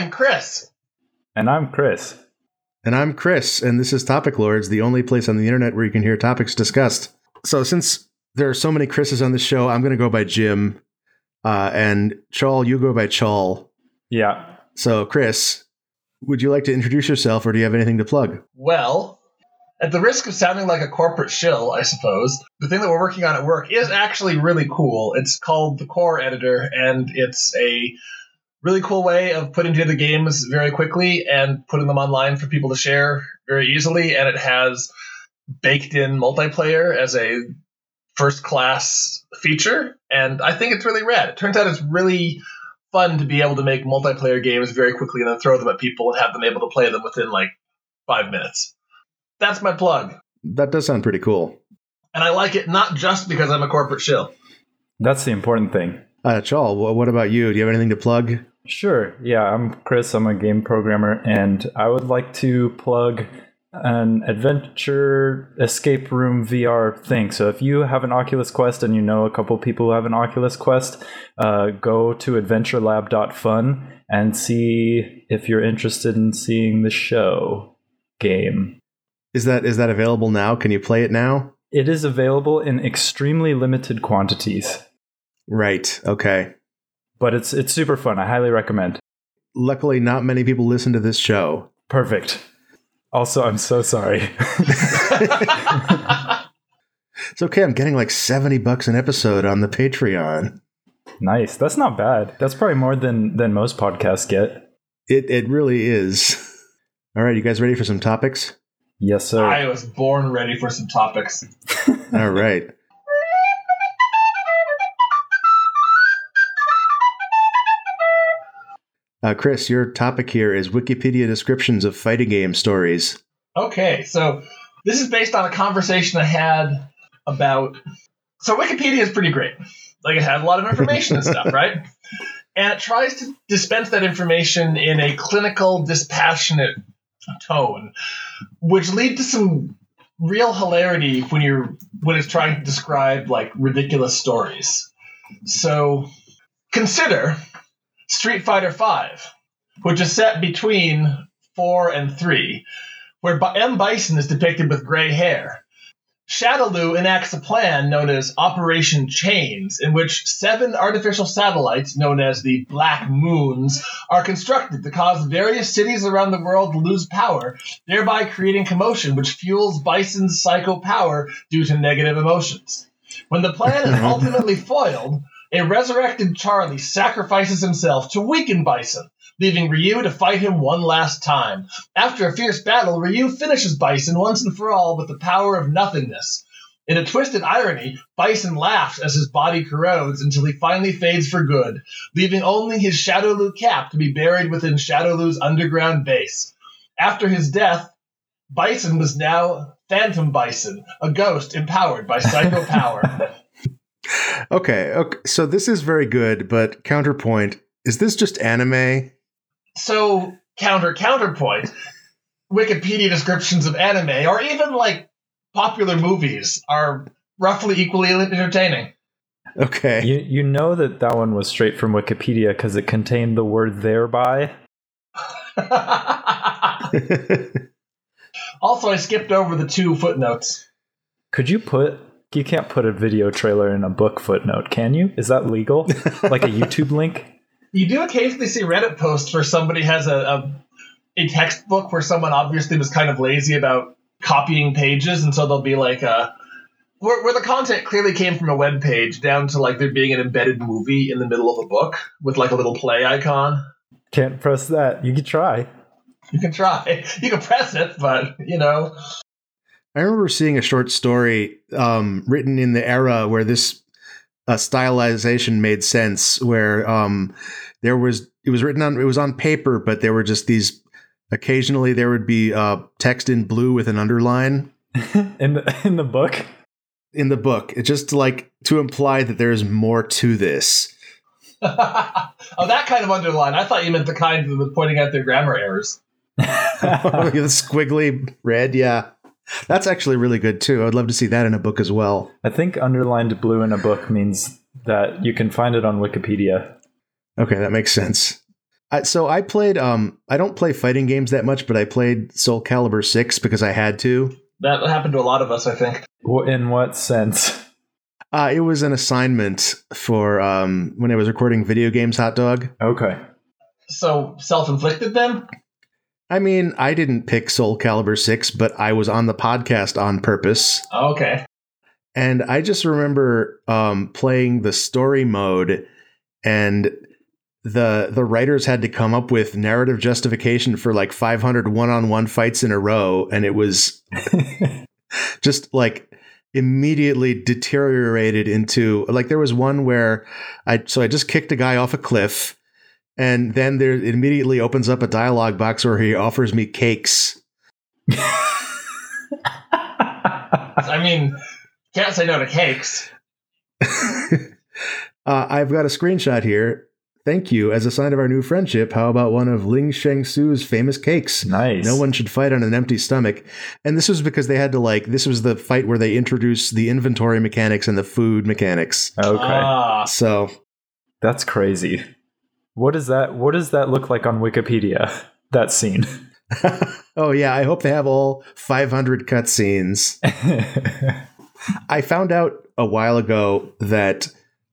I'm Chris. And I'm Chris. And I'm Chris, and this is Topic Lords, the only place on the internet where you can hear topics discussed. So, since there are so many Chris's on the show, I'm going to go by Jim. Uh, and Chal, you go by Chal. Yeah. So, Chris, would you like to introduce yourself or do you have anything to plug? Well, at the risk of sounding like a corporate shill, I suppose, the thing that we're working on at work is actually really cool. It's called the Core Editor, and it's a really cool way of putting together games very quickly and putting them online for people to share very easily. And it has baked in multiplayer as a first class feature. And I think it's really rad. It turns out it's really fun to be able to make multiplayer games very quickly and then throw them at people and have them able to play them within like five minutes. That's my plug. That does sound pretty cool. And I like it not just because I'm a corporate shill. That's the important thing. Uh, Chal, what about you? Do you have anything to plug? Sure. Yeah, I'm Chris. I'm a game programmer, and I would like to plug an adventure escape room VR thing. So if you have an Oculus Quest and you know a couple people who have an Oculus Quest, uh, go to adventurelab.fun and see if you're interested in seeing the show game. Is that is that available now? Can you play it now? It is available in extremely limited quantities. Right. Okay. But it's it's super fun. I highly recommend. Luckily, not many people listen to this show. Perfect. Also, I'm so sorry. it's okay. I'm getting like 70 bucks an episode on the Patreon. Nice. That's not bad. That's probably more than than most podcasts get. It it really is. All right, you guys ready for some topics? Yes, sir. I was born ready for some topics. All right. Uh, Chris, your topic here is Wikipedia descriptions of fighting game stories. Okay, so this is based on a conversation I had about. So Wikipedia is pretty great. Like it has a lot of information and stuff, right? And it tries to dispense that information in a clinical, dispassionate tone, which lead to some real hilarity when you're when it's trying to describe like ridiculous stories. So consider Street Fighter V, which is set between four and three, where M. Bison is depicted with gray hair. Shadaloo enacts a plan known as Operation Chains, in which seven artificial satellites, known as the Black Moons, are constructed to cause various cities around the world to lose power, thereby creating commotion which fuels Bison's psycho power due to negative emotions. When the plan is ultimately foiled, a resurrected Charlie sacrifices himself to weaken Bison, leaving Ryu to fight him one last time. After a fierce battle, Ryu finishes Bison once and for all with the power of nothingness. In a twisted irony, Bison laughs as his body corrodes until he finally fades for good, leaving only his Shadaloo cap to be buried within Shadaloo's underground base. After his death, Bison was now Phantom Bison, a ghost empowered by psycho power. okay, okay, so this is very good, but counterpoint is this just anime? So, counter counterpoint Wikipedia descriptions of anime, or even like popular movies, are roughly equally entertaining. Okay. You, you know that that one was straight from Wikipedia because it contained the word thereby. also, I skipped over the two footnotes. Could you put you can't put a video trailer in a book footnote, can you? Is that legal? like a YouTube link? You do occasionally see Reddit posts where somebody has a, a, a textbook where someone obviously was kind of lazy about copying pages, and so there'll be like a where, where the content clearly came from a web page down to like there being an embedded movie in the middle of a book with like a little play icon. Can't press that. You can try. You can try. You can press it, but you know. I remember seeing a short story um, written in the era where this uh, stylization made sense, where um, there was it was written on it was on paper, but there were just these. Occasionally, there would be uh, text in blue with an underline in the in the book. In the book, it's just like to imply that there is more to this. oh, that kind of underline. I thought you meant the kind that was pointing out their grammar errors. the squiggly red, yeah. That's actually really good too. I would love to see that in a book as well. I think underlined blue in a book means that you can find it on Wikipedia. Okay, that makes sense. I, so I played. Um, I don't play fighting games that much, but I played Soul Calibur six because I had to. That happened to a lot of us, I think. In what sense? Uh, it was an assignment for um, when I was recording video games. Hot dog. Okay. So self-inflicted then? I mean, I didn't pick Soul Calibur six, but I was on the podcast on purpose. Okay. And I just remember um, playing the story mode, and the the writers had to come up with narrative justification for like 500 one-on-one fights in a row, and it was just like immediately deteriorated into like there was one where I so I just kicked a guy off a cliff, and then there it immediately opens up a dialogue box where he offers me cakes. I mean, can't say no to cakes. uh, I've got a screenshot here. Thank you. As a sign of our new friendship, how about one of Ling Sheng Su's famous cakes? nice. No one should fight on an empty stomach. And this was because they had to like this was the fight where they introduced the inventory mechanics and the food mechanics. Okay. Ah, So That's crazy. What does that what does that look like on Wikipedia? That scene. oh yeah, I hope they have all 500 cutscenes. I found out a while ago that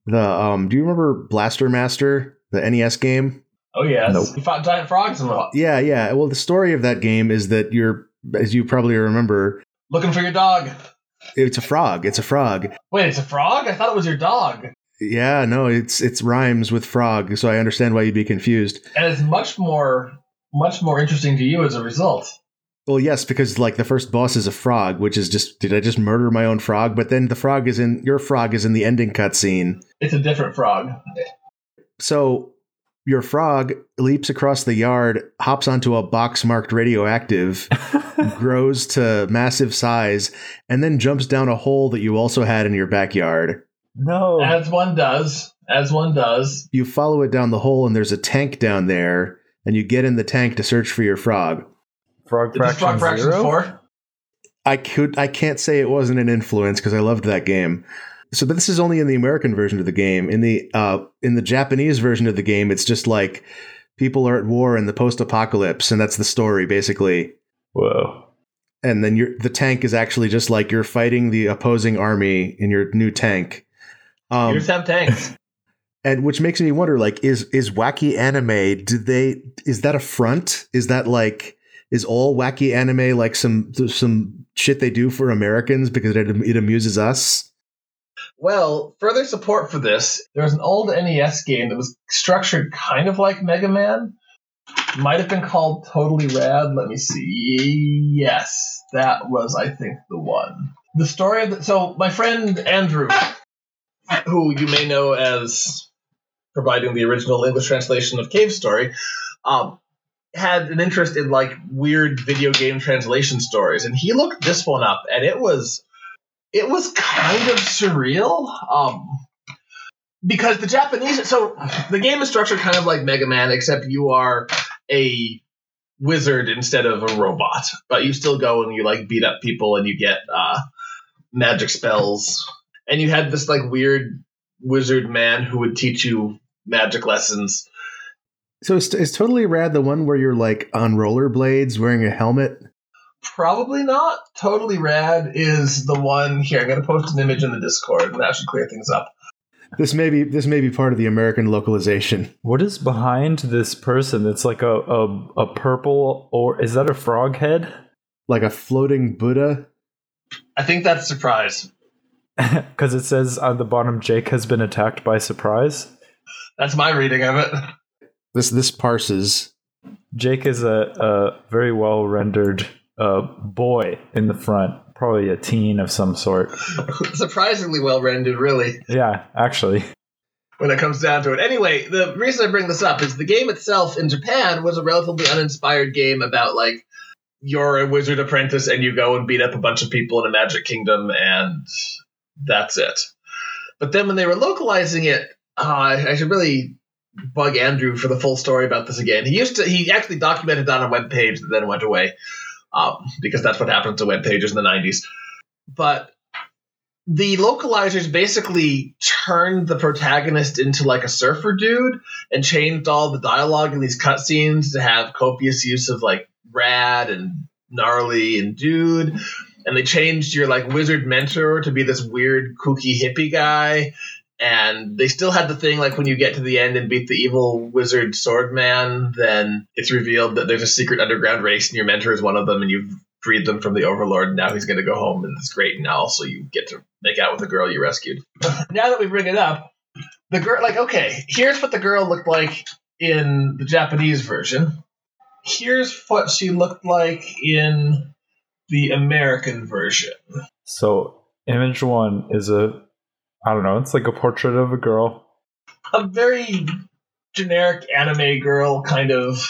the um do you remember Blaster Master, the NES game? oh yes. Nope. You fought giant frogs and all. Yeah, yeah. Well, the story of that game is that you're as you probably remember, Looking for your dog. it's a frog. It's a frog. Wait, it's a frog? I thought it was your dog. Yeah, no, it's it's rhymes with frog, so I understand why you'd be confused. And it's much more much more interesting to you as a result. Well, yes, because like the first boss is a frog, which is just did I just murder my own frog? But then the frog is in your frog is in the ending cutscene. It's a different frog. So your frog leaps across the yard, hops onto a box marked radioactive, grows to massive size, and then jumps down a hole that you also had in your backyard. No. As one does. As one does. You follow it down the hole, and there's a tank down there, and you get in the tank to search for your frog. Frog Is fraction frog fraction zero? four? I could I can't say it wasn't an influence because I loved that game. So, but this is only in the American version of the game. In the uh, in the Japanese version of the game, it's just like people are at war in the post-apocalypse, and that's the story basically. Whoa. And then your the tank is actually just like you're fighting the opposing army in your new tank. Um, Yours have tanks. and which makes me wonder, like, is is wacky anime? Do they is that a front? Is that like is all wacky anime like some some shit they do for Americans because it, it amuses us? Well, further support for this, there was an old NES game that was structured kind of like Mega Man. Might have been called Totally Rad. Let me see. Yes, that was, I think, the one. The story of the, so my friend Andrew, who you may know as providing the original English translation of Cave Story, um, had an interest in like weird video game translation stories, and he looked this one up, and it was it was kind of surreal. Um, because the Japanese, so the game is structured kind of like Mega Man, except you are a wizard instead of a robot. But you still go and you like beat up people and you get uh, magic spells. And you had this like weird wizard man who would teach you magic lessons. So is, is totally rad the one where you're like on rollerblades wearing a helmet? Probably not. Totally rad is the one here. I'm gonna post an image in the Discord, and that should clear things up. This may be this may be part of the American localization. What is behind this person? It's like a, a a purple or is that a frog head? Like a floating Buddha. I think that's surprise. Because it says on the bottom, Jake has been attacked by surprise. That's my reading of it. This this parses. Jake is a, a very well rendered uh, boy in the front, probably a teen of some sort. Surprisingly well rendered, really, Yeah, actually. when it comes down to it. Anyway, the reason I bring this up is the game itself in Japan was a relatively uninspired game about like you're a wizard apprentice and you go and beat up a bunch of people in a magic kingdom and that's it. But then when they were localizing it, uh, I should really bug Andrew for the full story about this again. He used to he actually documented that on a web page that then went away um, because that's what happened to web pages in the 90s. But the localizers basically turned the protagonist into like a surfer dude and changed all the dialogue in these cutscenes to have copious use of like rad and gnarly and dude. And they changed your like wizard mentor to be this weird kooky hippie guy. And they still had the thing like when you get to the end and beat the evil wizard sword man then it's revealed that there's a secret underground race and your mentor is one of them and you've freed them from the overlord and now he's going to go home and it's great and also you get to make out with the girl you rescued. now that we bring it up, the girl like okay, here's what the girl looked like in the Japanese version. Here's what she looked like in the American version. So image one is a I don't know, it's like a portrait of a girl. A very generic anime girl kind of.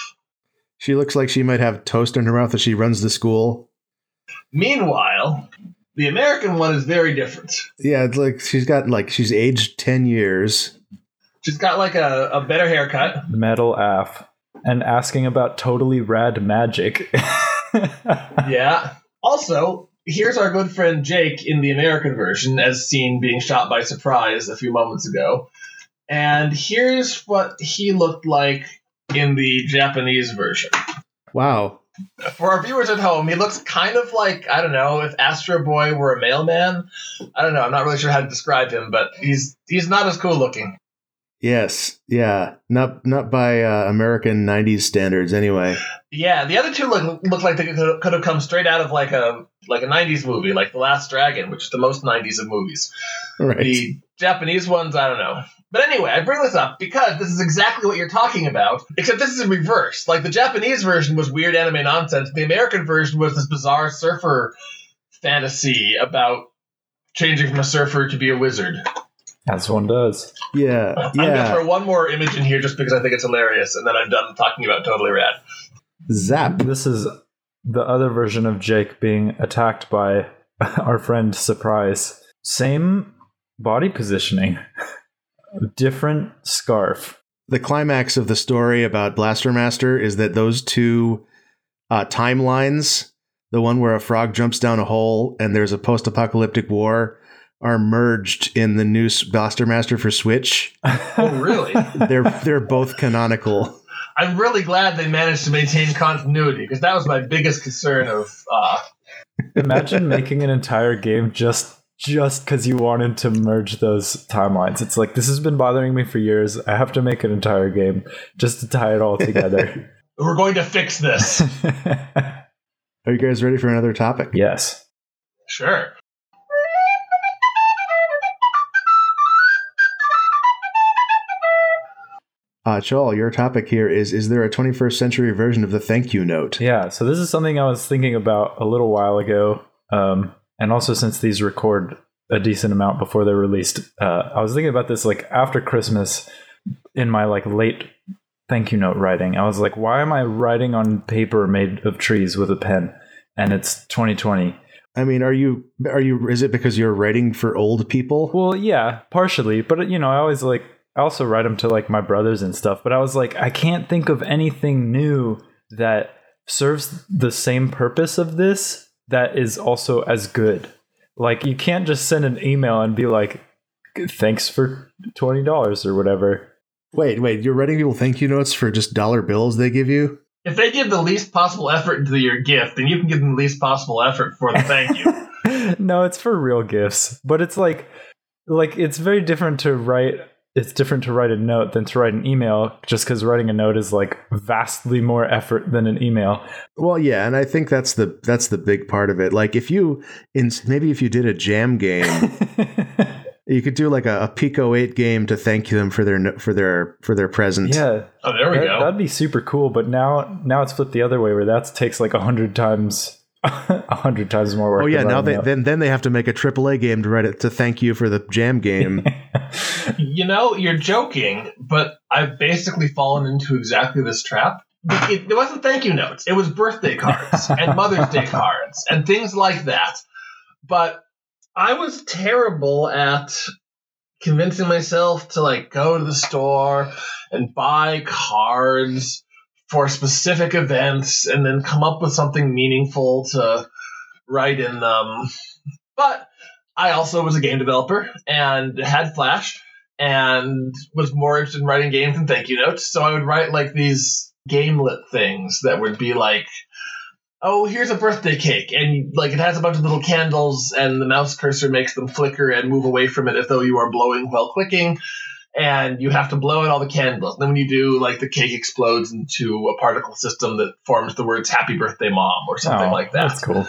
She looks like she might have toast in her mouth as she runs the school. Meanwhile, the American one is very different. Yeah, it's like she's got like she's aged ten years. She's got like a, a better haircut. Metal AF. And asking about totally rad magic. yeah. Also, here's our good friend Jake in the American version, as seen being shot by surprise a few moments ago. And here's what he looked like in the Japanese version. Wow. For our viewers at home, he looks kind of like, I don't know, if Astro Boy were a mailman. I don't know, I'm not really sure how to describe him, but he's he's not as cool looking. Yes, yeah, not not by uh, American '90s standards, anyway. Yeah, the other two look look like they could, could have come straight out of like a like a '90s movie, like The Last Dragon, which is the most '90s of movies. Right. The Japanese ones, I don't know. But anyway, I bring this up because this is exactly what you're talking about, except this is in reverse. Like the Japanese version was weird anime nonsense. The American version was this bizarre surfer fantasy about changing from a surfer to be a wizard. As one does. Yeah, I'm gonna yeah. throw one more image in here just because I think it's hilarious, and then I'm done talking about totally rad. Zap. This is the other version of Jake being attacked by our friend Surprise. Same body positioning, different scarf. The climax of the story about Blaster Master is that those two uh, timelines, the one where a frog jumps down a hole and there's a post-apocalyptic war, are merged in the new Blaster Master for Switch. Oh, really? They're they're both canonical. I'm really glad they managed to maintain continuity because that was my biggest concern of. Uh, Imagine making an entire game just just because you wanted to merge those timelines. It's like this has been bothering me for years. I have to make an entire game just to tie it all together. we're going to fix this. Are you guys ready for another topic? yes. Sure. Uh, Joel, your topic here is: Is there a 21st century version of the thank you note? Yeah, so this is something I was thinking about a little while ago, um, and also since these record a decent amount before they're released, uh, I was thinking about this like after Christmas in my like late thank you note writing. I was like, why am I writing on paper made of trees with a pen? And it's 2020. I mean, are you are you? Is it because you're writing for old people? Well, yeah, partially, but you know, I always like I also write them to like my brothers and stuff. But I was like, I can't think of anything new that serves the same purpose of this that is also as good. Like you can't just send an email and be like, "Thanks for twenty dollars" or whatever. Wait, wait, you're writing people thank you notes for just dollar bills they give you? If they give the least possible effort into your gift, then you can give them the least possible effort for the thank you. no, it's for real gifts, but it's like, like it's very different to write. It's different to write a note than to write an email, just because writing a note is like vastly more effort than an email. Well, yeah, and I think that's the that's the big part of it. Like if you in maybe if you did a jam game, you could do like a, a Pico Eight game to thank them for their for their for their present. yeah, Oh, there we that, go. that'd be super cool. But now, now it's flipped the other way, where that takes like a hundred times, a hundred times more work. Oh yeah, now they note. then then they have to make a AAA game to write it to thank you for the jam game. You know, you're joking, but I've basically fallen into exactly this trap. It, it wasn't thank you notes. It was birthday cards and Mother's Day cards and things like that. But I was terrible at convincing myself to like go to the store and buy cards for specific events and then come up with something meaningful to write in them. But I also was a game developer and had Flash and was more interested in writing games than thank you notes. So I would write like these gamelet things that would be like, oh, here's a birthday cake, and like it has a bunch of little candles, and the mouse cursor makes them flicker and move away from it as though you are blowing while clicking. And you have to blow out all the candles. And then when you do, like the cake explodes into a particle system that forms the words "Happy Birthday, Mom" or something Oh, like that. That's cool.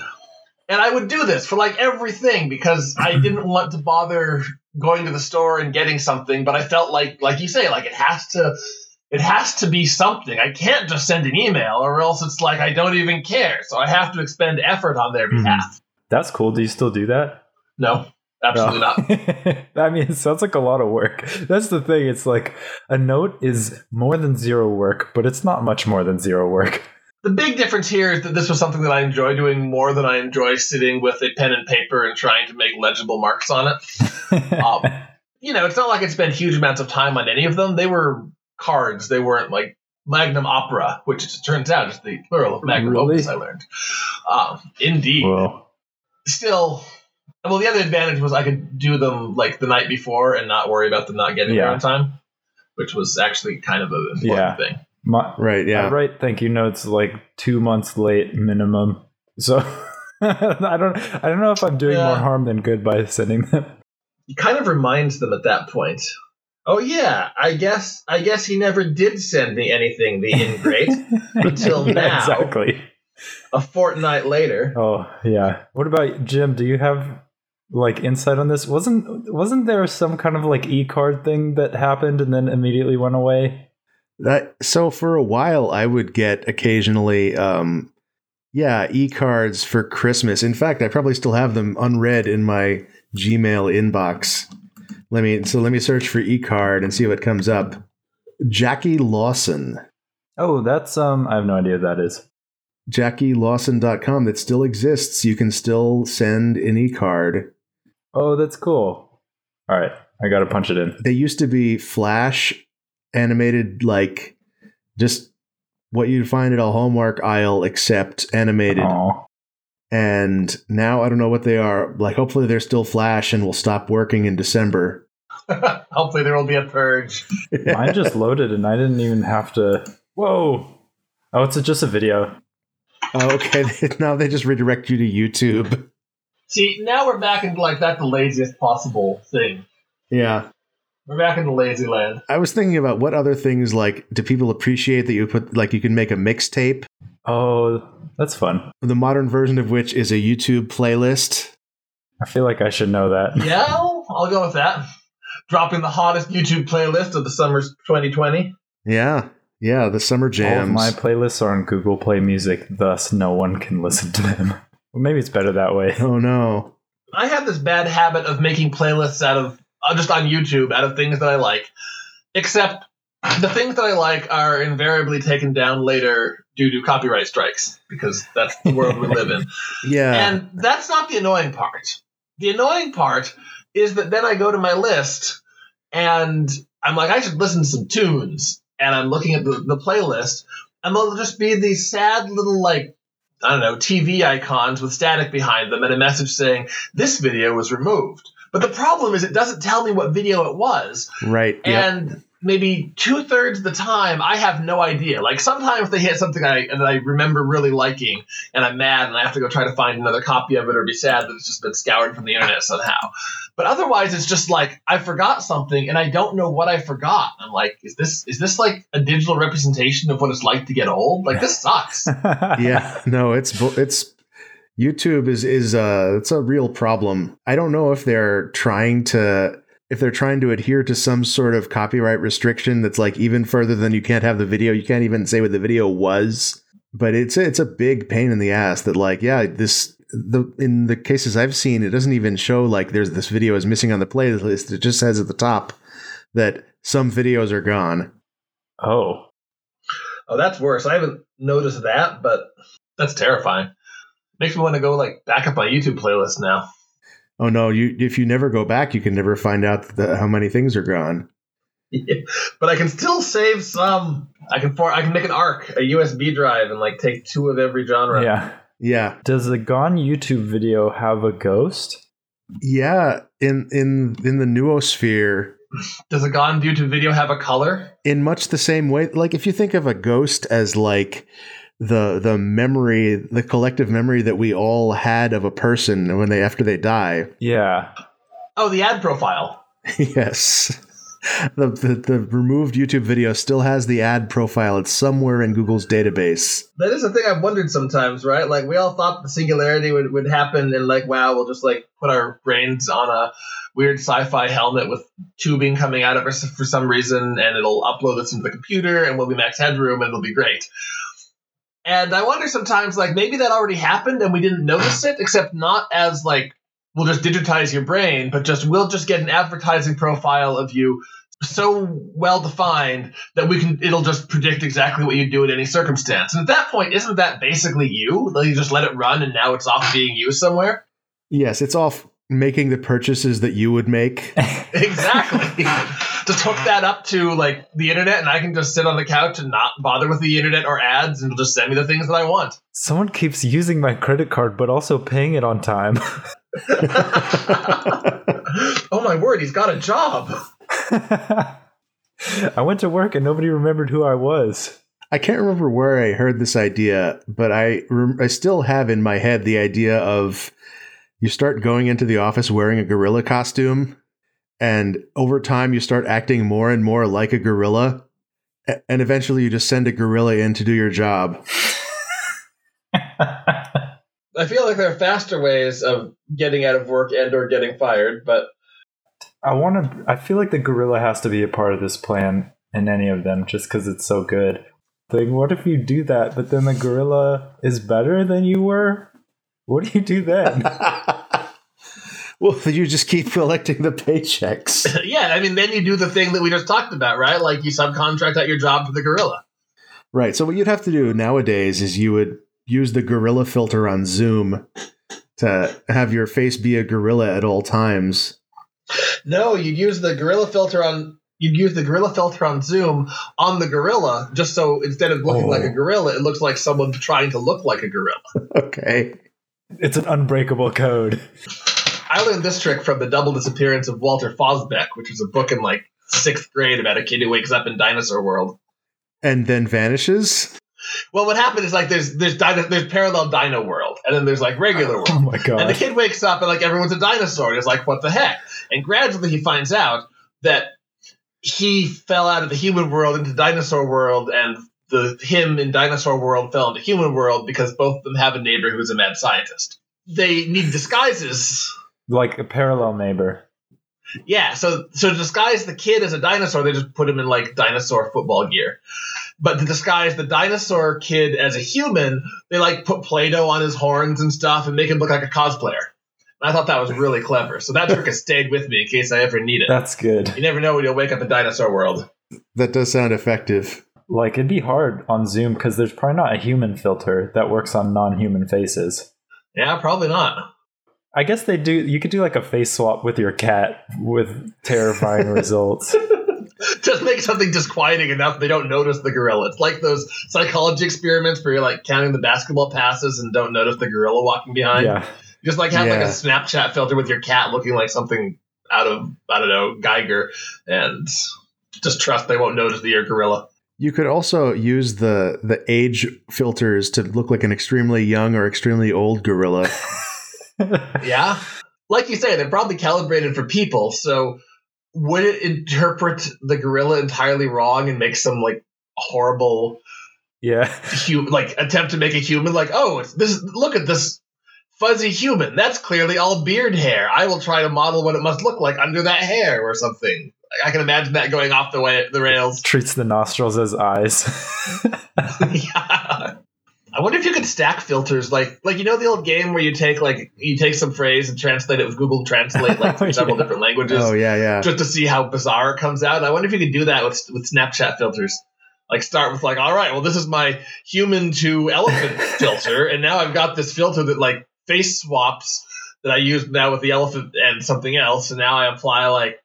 And I would do this for like everything because I didn't want to bother going to the store and getting something, but I felt like like you say, like it has to it has to be something. I can't just send an email or else it's like I don't even care. So I have to expend effort on their Mhm. behalf. That's cool. Do you still do that? No, absolutely not. not. I mean, it sounds like a lot of work. That's the thing. It's like a note is more than zero work, but it's not much more than zero work. The big difference here is that this was something that I enjoy doing more than I enjoy sitting with a pen and paper and trying to make legible marks on it. Um, you know, it's not like I spent huge amounts of time on any of them. They were cards. They weren't like Magnum Opera, which it turns out is the plural of Magnum Really? Opus. I learned. Um, indeed. well, Still, well, the other advantage was I could do them like the night before and not worry about them not getting there on time, which was actually kind of an important Yeah. thing. my, Right. I Yeah. write thank you notes like two months late minimum. So I don't. I don't know if I'm doing Yeah. more harm than good by sending them. It kind of reminds them at that point. Oh yeah, I guess I guess he never did send me anything. The ingrate. Until Yeah, now. exactly. A fortnight later. Oh yeah. What about Jim? Do you have like insight on this? Wasn't wasn't there some kind of like e card thing that happened and then immediately went away? That so for a while I would get occasionally um yeah, e-cards for Christmas. In fact, I probably still have them unread in my Gmail inbox. Let me so let me search for e-card and see what comes up. Jacquie Lawson. Oh, that's um. I have no idea what that is. JacquieLawson.com that still exists. You can still send an e-card. Oh, that's cool. All right, I gotta punch it in. They used to be flash animated like just what you'd find at a Hallmark aisle except animated. Oh, and now I don't know what they are. Like, hopefully, they're still Flash and will stop working in December. Hopefully there will be a purge. mine just loaded and I didn't even have to. Whoa. Oh, it's just a video. Oh, okay, now they just redirect you to YouTube. See, now we're back into like that the laziest possible thing. Yeah, We're back into lazy land. I was thinking about what other things like do people appreciate that you put like you can make a mixtape. Oh, that's fun. The modern version of which is a YouTube playlist. I feel like I should know that. Yeah, I'll go with that. Dropping the hottest YouTube playlist of the summer's 2020. Yeah, yeah, the summer All of jams. my playlists are on Google Play Music, thus no one can listen to them. Well, maybe it's better that way. oh no, I have this bad habit of making playlists out of uh, just on YouTube out of things that I like. Except the things that I like are invariably taken down later due to copyright strikes because that's the world we live in. yeah, And that's not the annoying part. The annoying part is that then I go to my list and I'm like, I should listen to some tunes. And I'm looking at the, the playlist, and there'll just be these sad little, like, I don't know, TV icons with static behind them and a message saying, this video was removed. But the problem is, it doesn't tell me what video it was. right. And maybe two thirds of the time, I have no idea. Like sometimes they hit something I and I remember really liking, and I'm mad, and I have to go try to find another copy of it, or be sad that it's just been scoured from the internet somehow. But otherwise, it's just like I forgot something, and I don't know what I forgot. I'm like, is this is this like a digital representation of what it's like to get old? Like this sucks. yeah. No, it's it's YouTube is is uh it's a real problem. I don't know if they're trying to if they're trying to adhere to some sort of copyright restriction that's like even further than you can't have the video. You can't even say what the video was. But it's it's a big pain in the ass that like yeah this the in the cases I've seen it doesn't even show like there's this video is missing on the playlist. It just says at the top that some videos are gone. oh, oh, that's worse. I haven't noticed that, but that's terrifying. Makes me want to go like back up my YouTube playlist now. Oh no, you if you never go back, you can never find out the, how many things are gone. but I can still save some. I can for I can make an arc, a USB drive, and like take two of every genre. yeah. Yeah. Does the gone YouTube video have a ghost? Yeah, in in in the noosphere, Does a gone YouTube video have a color? in much the same way, like if you think of a ghost as like the the memory, the collective memory that we all had of a person when they after they die. Yeah. Oh, the ad profile. yes. The, the the removed YouTube video still has the ad profile. It's somewhere in Google's database. That is the thing I've wondered sometimes, right? Like we all thought the singularity would, would happen and like, wow, we'll just like put our brains on a weird sci-fi helmet with tubing coming out of us for some reason and it'll upload this into the computer and we'll be max headroom and it'll be great. And I wonder sometimes like maybe that already happened and we didn't notice it, except not as like we'll just digitize your brain, but just we'll just get an advertising profile of you so well defined that we can it'll just predict exactly what you do in any circumstance. And at that point, isn't that basically you? Like you just let it run and now it's off being you somewhere? Yes, it's off making the purchases that you would make. Exactly. just hook that up to like the internet and I can just sit on the couch and not bother with the internet or ads and it'll just send me the things that I want. Someone keeps using my credit card, but also paying it on time. oh my word, he's got a job. I went to work and nobody remembered who I was. I can't remember where I heard this idea, but I rem- I still have in my head the idea of you start going into the office wearing a gorilla costume, and over time you start acting more and more like a gorilla, and eventually you just send a gorilla in to do your job. I feel like there are faster ways of getting out of work and or getting fired, but I want to. I feel like the gorilla has to be a part of this plan in any of them, just because it's so good. Like, what if you do that, but then the gorilla is better than you were? What do you do then? well, you just keep collecting the paychecks. yeah, I mean, then you do the thing that we just talked about, right? Like you subcontract out your job to the gorilla. Right. So what you'd have to do nowadays is you would use the gorilla filter on Zoom to have your face be a gorilla at all times. No, you'd use the gorilla filter on. You'd use the gorilla filter on Zoom on the gorilla, just so instead of looking Oh. like a oh. gorilla, it looks like someone trying to look like a gorilla. Okay. it's an unbreakable code. I learned this trick from the double disappearance of Walter Fozbek, which was a book in like sixth grade about a kid who wakes up in dinosaur world. And then vanishes. Well, what happened is like there's there's dino, there's parallel Dino World, and then there's like regular oh world. Oh my god! And the kid wakes up and like everyone's a dinosaur. And he's like, what the heck? And gradually he finds out that he fell out of the human world into dinosaur world, and the him in dinosaur world fell into human world because both of them have a neighbor who's a mad scientist. They need disguises. Like a parallel neighbor. Yeah, so so to disguise the kid as a dinosaur, they just put him in like dinosaur football gear. But to disguise the dinosaur kid as a human, they like put Play-Doh on his horns and stuff and make him look like a cosplayer. And I thought that was really clever. So that trick has stayed with me in case I ever need it. That's good. You never know when you'll wake up in dinosaur world. That does sound effective. Like it'd be hard on Zoom because there's probably not a human filter that works on non-human faces. Yeah, probably not. I guess they do. You could do like a face swap with your cat with terrifying results. Just make something disquieting enough they don't notice the gorilla. It's like those psychology experiments where you're like counting the basketball passes and don't notice the gorilla walking behind. Yeah, Just like have like a Snapchat filter with your cat looking like something out of I don't know Giger, and just trust they won't notice that you're a gorilla. You could also use the the age filters to look like an extremely young or extremely old gorilla. Yeah, like you say, they're probably calibrated for people. So would it interpret the gorilla entirely wrong and make some like horrible yeah. hu- like attempt to make a human like oh this look at this fuzzy human that's clearly all beard hair i will try to model what it must look like under that hair or something i can imagine that going off the way the rails Treats the nostrils as eyes. yeah i wonder if you could stack filters like like you know the old game where you take like you take some phrase and translate it with google translate like from several Yeah. different languages oh yeah, yeah. just to see how bizarre it comes out. I wonder if you could do that with with Snapchat filters. Like start with like, all right, well, this is my human to elephant filter, and now I've got this filter that like face swaps that I use now with the elephant and something else, and now I apply like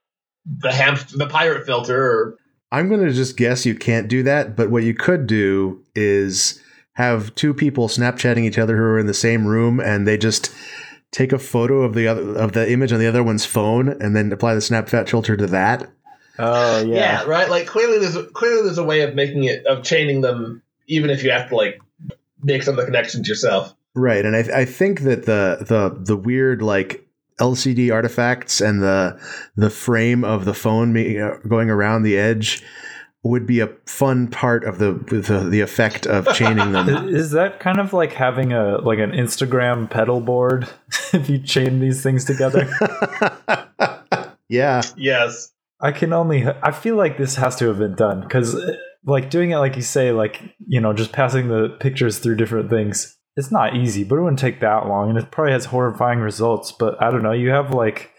the hamster, the pirate filter, or I'm going to just guess you can't do that, but what you could do is have two people Snapchatting each other who are in the same room and they just take a photo of the other of the image on the other one's phone and then apply the Snapchat filter to that. Oh Yeah. yeah. right. Like clearly, there's a, clearly there's a way of making it of chaining them, even if you have to like make some of the connections yourself. Right, and I, I think that the the the weird like LCD artifacts and the the frame of the phone me- uh, going around the edge would be a fun part of the the, the effect of chaining them. Is that kind of like having a like an Instagram pedal board if you chain these things together? yeah, Yes. I can only I feel like this has to have been done cuz uh, like doing it like you say like you know just passing the pictures through different things. It's not easy, but it wouldn't take that long and it probably has horrifying results, but I don't know, you have like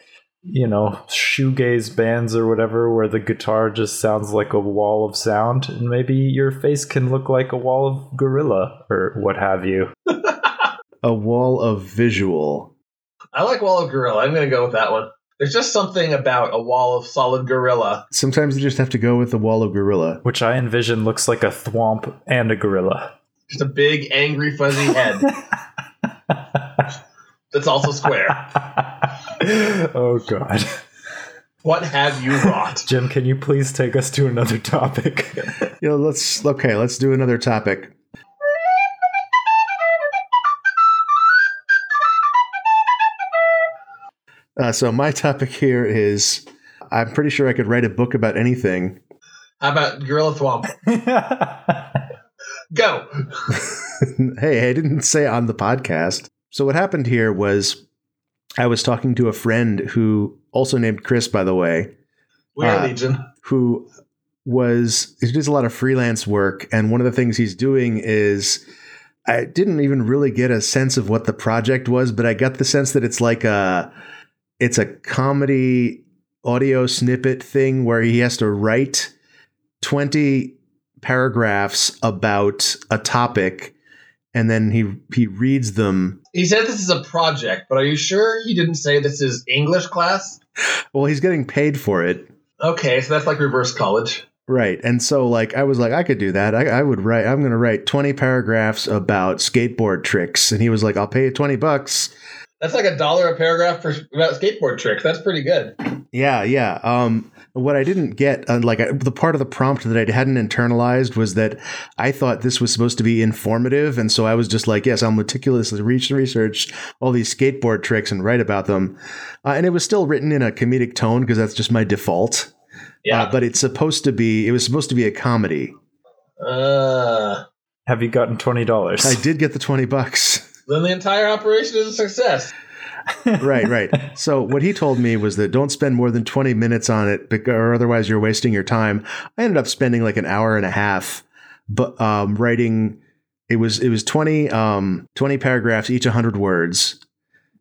you know, shoegaze bands or whatever where the guitar just sounds like a wall of sound and maybe your face can look like a wall of gorilla or what have you. a wall of visual. I like Wall of Gorilla. I'm going to go with that one. There's just something about a wall of solid gorilla. Sometimes you just have to go with the wall of gorilla. which I envision looks like a thwomp and a gorilla. Just a big, angry, fuzzy head that's also square. oh god. What have you wrought? Jim, can you please take us to another topic? You know, let's okay, let's do another topic. Uh, so my topic here is I'm pretty sure I could write a book about anything. How about Gorilla Thwomp? Go. hey, I didn't say on the podcast. So what happened here was I was talking to a friend who also named Chris, by the way, We are Uh, Legion. who was he does a lot of freelance work, and one of the things he's doing is I didn't even really get a sense of what the project was, but I got the sense that it's like a it's a comedy audio snippet thing where he has to write 20 paragraphs about a topic and then he he reads them He said this is a project, but are you sure he didn't say this is English class? well he's getting paid for it Okay, so that's like reverse college. Right. And so like I was like, I could do that. I, I would write I'm gonna write 20 paragraphs about skateboard tricks. And he was like, I'll pay you 20 bucks. That's like a dollar a paragraph for about skateboard tricks. That's pretty good. Yeah, yeah. Um what I didn't get, uh, like I, the part of the prompt that I hadn't internalized was that I thought this was supposed to be informative, and so I was just like, "Yes, I'll meticulously reach research all these skateboard tricks and write about them." Uh, and it was still written in a comedic tone because that's just my default. Yeah. Uh, but it's supposed to be. It was supposed to be a comedy. Uh, Have you gotten twenty dollars? I did get the twenty bucks. then the entire operation is a success. Right, right. So what he told me was that don't spend more than 20 minutes on it bec- or otherwise you're wasting your time. I ended up spending like an hour and a half but um writing it was it was 20 um 20 paragraphs each 100 words.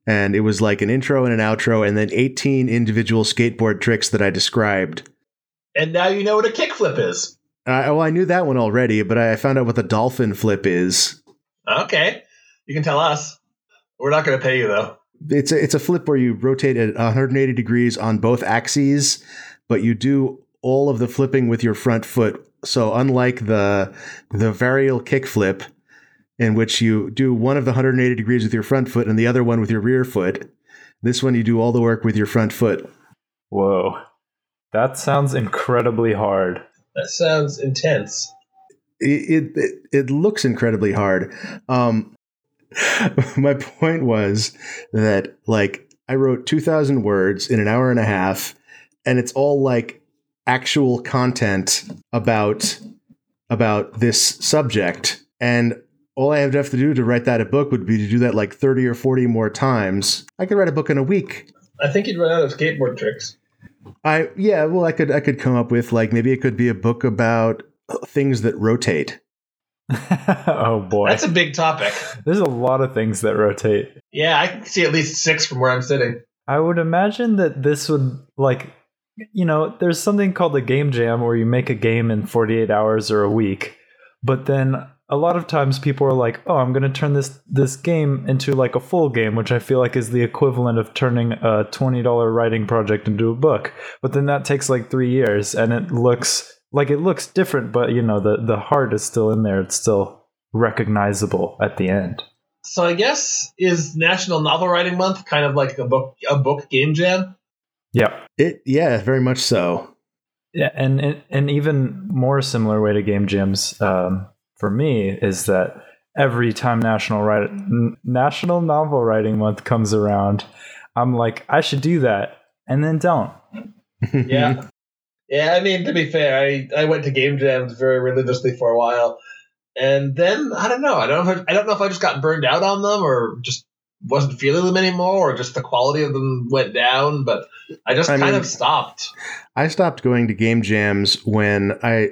And it was like an intro and an outro and then 18 individual skateboard tricks that I described. And now you know what a kickflip is. Uh, well, I knew that one already, but I found out what the dolphin flip is. Okay. You can tell us. We're not going to pay you, though. It's a, it's a flip where you rotate at 180 degrees on both axes, but you do all of the flipping with your front foot. So unlike the the varial kick flip, in which you do one of the 180 degrees with your front foot and the other one with your rear foot, this one you do all the work with your front foot. Whoa. That sounds incredibly hard. That sounds intense. It it, it looks incredibly hard. Um, my point was that like I wrote 2,000 words in an hour and a half, and it's all like actual content about about this subject and all I have to have to do to write that a book would be to do that like 30 or 40 more times. I could write a book in a week. I think you'd run out of skateboard tricks. I yeah, well I could I could come up with like maybe it could be a book about things that rotate. oh boy. That's a big topic. There's a lot of things that rotate. Yeah, I can see at least six from where I'm sitting. I would imagine that this would like you know, there's something called a game jam where you make a game in 48 hours or a week. But then a lot of times people are like, "Oh, I'm going to turn this this game into like a full game," which I feel like is the equivalent of turning a $20 writing project into a book. But then that takes like 3 years and it looks like it looks different, but you know, the the heart is still in there. It's still recognizable at the end. So I guess is National Novel Writing Month kind of like a book a book game jam? Yeah. It yeah, very much so. Yeah, and and an even more similar way to game jams um, for me is that every time National Write- National Novel Writing Month comes around, I'm like, I should do that, and then don't. Yeah. yeah, I mean to be fair, I, I went to game jams very religiously for a while. And then I don't know. I don't know if I, I don't know if I just got burned out on them or just wasn't feeling them anymore or just the quality of them went down, but I just I kind mean- of stopped. I stopped going to game jams when I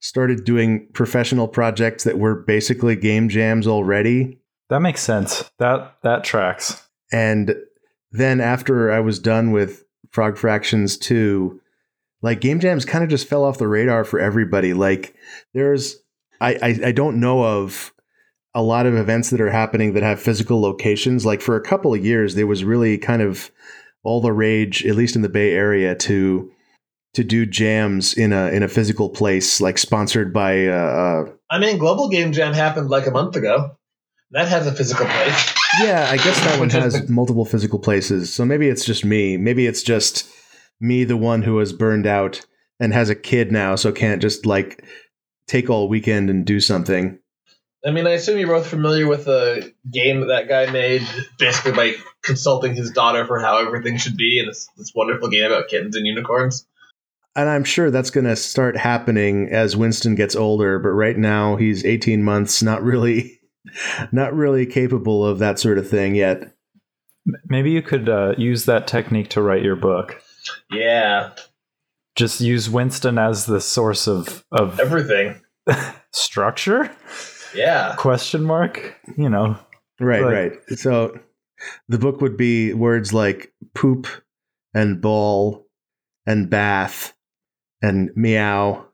started doing professional projects that were basically game jams already. That makes sense. That that tracks. And then after I was done with Frog Fractions 2, like game jams kind of just fell off the radar for everybody. Like there's I, I I don't know of a lot of events that are happening that have physical locations. Like for a couple of years, there was really kind of all the rage, at least in the Bay Area, to to do jams in a in a physical place, like sponsored by uh, uh I mean, Global Game Jam happened like a month ago. That has a physical place. Yeah, I guess that one has multiple physical places. So maybe it's just me. Maybe it's just me, the one who was burned out and has a kid now, so can't just like take all weekend and do something. I mean, I assume you're both familiar with the game that that guy made, basically by consulting his daughter for how everything should be, and this, this wonderful game about kittens and unicorns. And I'm sure that's going to start happening as Winston gets older, but right now he's 18 months, not really not really capable of that sort of thing yet. Maybe you could uh, use that technique to write your book. Yeah, Just use Winston as the source of of everything. structure? Yeah. Question mark. You know. Right, Right. right. So the book would be words like poop and ball and bath and meow.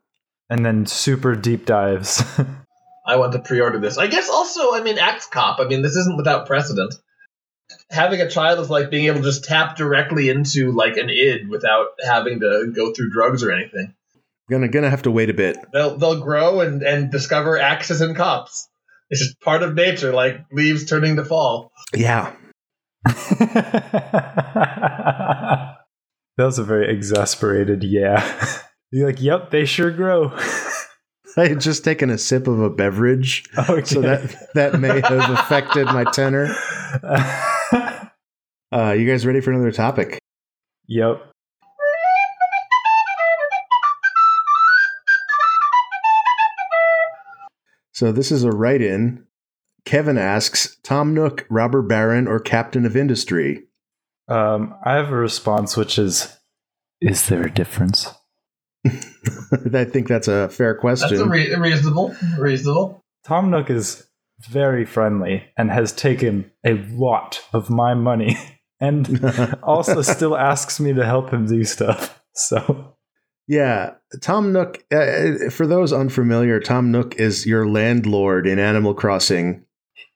And then super deep dives. I want to pre-order this. I guess also, I mean, Axe Cop. I mean, this isn't without precedent. Having a child is like being able to just tap directly into like an id without having to go through drugs or anything. Gonna gonna have to wait a bit. They'll they'll grow and and discover axes and cops. It's just part of nature, like leaves turning to fall. Yeah. that was a very exasperated yeah. You're like, yep, they sure grow. I had just taken a sip of a beverage, okay. so that that may have affected my tenor. Uh, you guys ready for another topic? yep. So this is a write-in. Kevin asks Tom Nook, robber baron, or captain of industry. Um, I have a response, which is, is there a difference? I think that's a fair That's a question. re- reasonable, reasonable. Tom Nook is very friendly and has taken a lot of my money and also still asks me to help him do stuff. So, Yeah, Tom Nook. Uh, for those unfamiliar, Tom Nook is your landlord in Animal Crossing.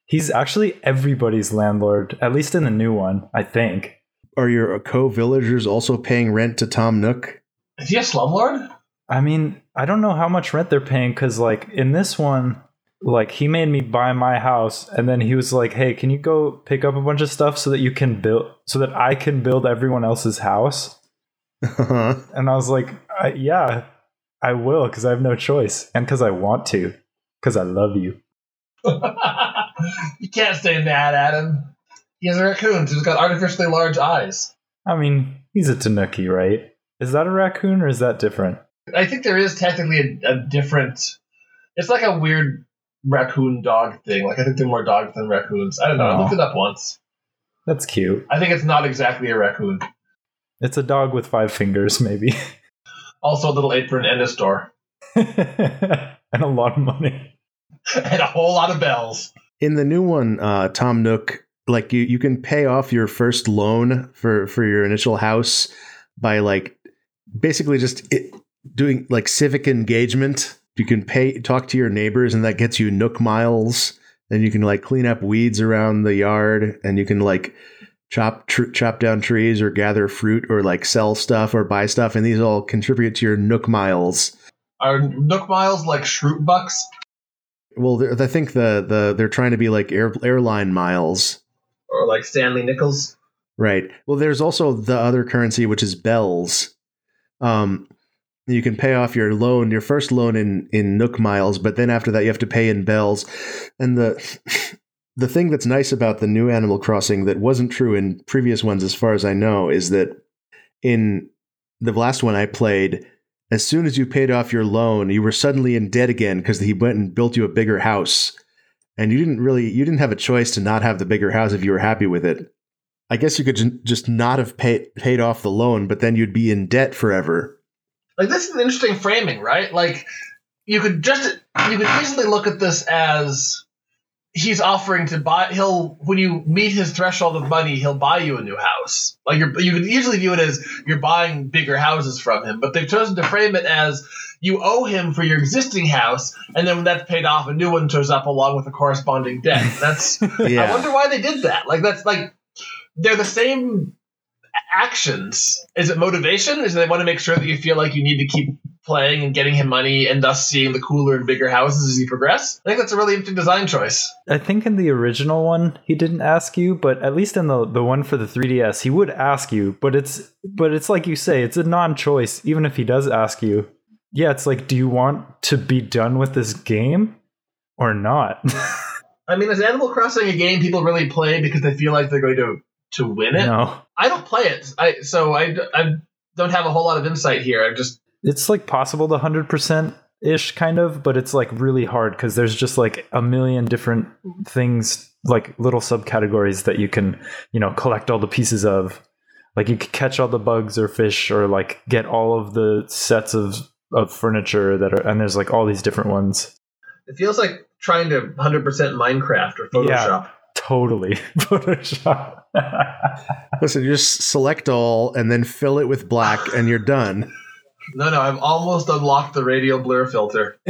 he's actually everybody's landlord, at least in the new one, I think. Are your co-villagers also paying rent to Tom Nook? Is he a slumlord? I mean, I don't know how much rent they're paying because, like, in this one, like, he made me buy my house and then he was like, hey, can you go pick up a bunch of stuff so that you can build, so that I can build everyone else's house? Uh-huh. And I was like, I, yeah, I will because I have no choice and because I want to because I love you. you can't say mad at him. He has a raccoon who's got artificially large eyes. I mean, he's a Tanuki, right? Is that a raccoon or is that different? I think there is technically a, a different. It's like a weird raccoon dog thing. Like I think they're more dogs than raccoons. I don't know. I looked it up once. That's cute. I think it's not exactly a raccoon. It's a dog with five fingers, maybe. Also, a little apron and a store and a lot of money. and a whole lot of bells. in the new one, uh, Tom Nook, like you, you can pay off your first loan for for your initial house by like basically just it, doing like civic engagement. You can pay talk to your neighbors, and that gets you Nook miles. And you can like clean up weeds around the yard, and you can like chop tr- chop down trees or gather fruit or like sell stuff or buy stuff, and these all contribute to your Nook miles. Are Nook miles like Schrute bucks? Well, I think the the they're trying to be like air, airline miles, Or like Stanley nickels. right? Well, there's also the other currency which is bells. Um, you can pay off your loan, your first loan in in Nook miles, but then after that you have to pay in bells. And the the thing that's nice about the new Animal Crossing that wasn't true in previous ones, as far as I know, is that in the last one I played, as soon as you paid off your loan, you were suddenly in debt again because he went and built you a bigger house. And you didn't really, you didn't have a choice to not have the bigger house if you were happy with it. I guess you could just not have paid paid off the loan, but then you'd be in debt forever. Like this is an interesting framing, right? Like you could just you could easily look at this as he's offering to buy he'll when you meet his threshold of money he'll buy you a new house. Like you're, you could easily view it as you're buying bigger houses from him but they've chosen to frame it as you owe him for your existing house and then when that's paid off a new one shows up along with a corresponding debt. That's i wonder why they did that. Like that's like they're the same actions is it motivation is it they want to make sure that you feel like you need to keep playing and getting him money and thus seeing the cooler and bigger houses as you progress i think that's a really interesting design choice I think in the original one he didn't ask you, but at least in the the one for the 3DS he would ask you, but it's but it's like you say, it's a non-choice even if he does ask you. Yeah, it's like do you want to be done with this game or not? I mean, is Animal Crossing a game people really play because they feel like they're going to to win it? no. I don't play it, I so I, I don't have a whole lot of insight here. I just It's like possible to 100% ish kind of, but it's like really hard cuz there's just like a million different things like little subcategories that you can, you know, collect all the pieces of. Like you could catch all the bugs or fish or like get all of the sets of of furniture that are and there's like all these different ones. it feels like trying to 100% Minecraft or Photoshop. Yeah. Totally Photoshop. Listen, you just select all and then fill it with black, and you're done. No, no, I've almost unlocked the radial blur filter.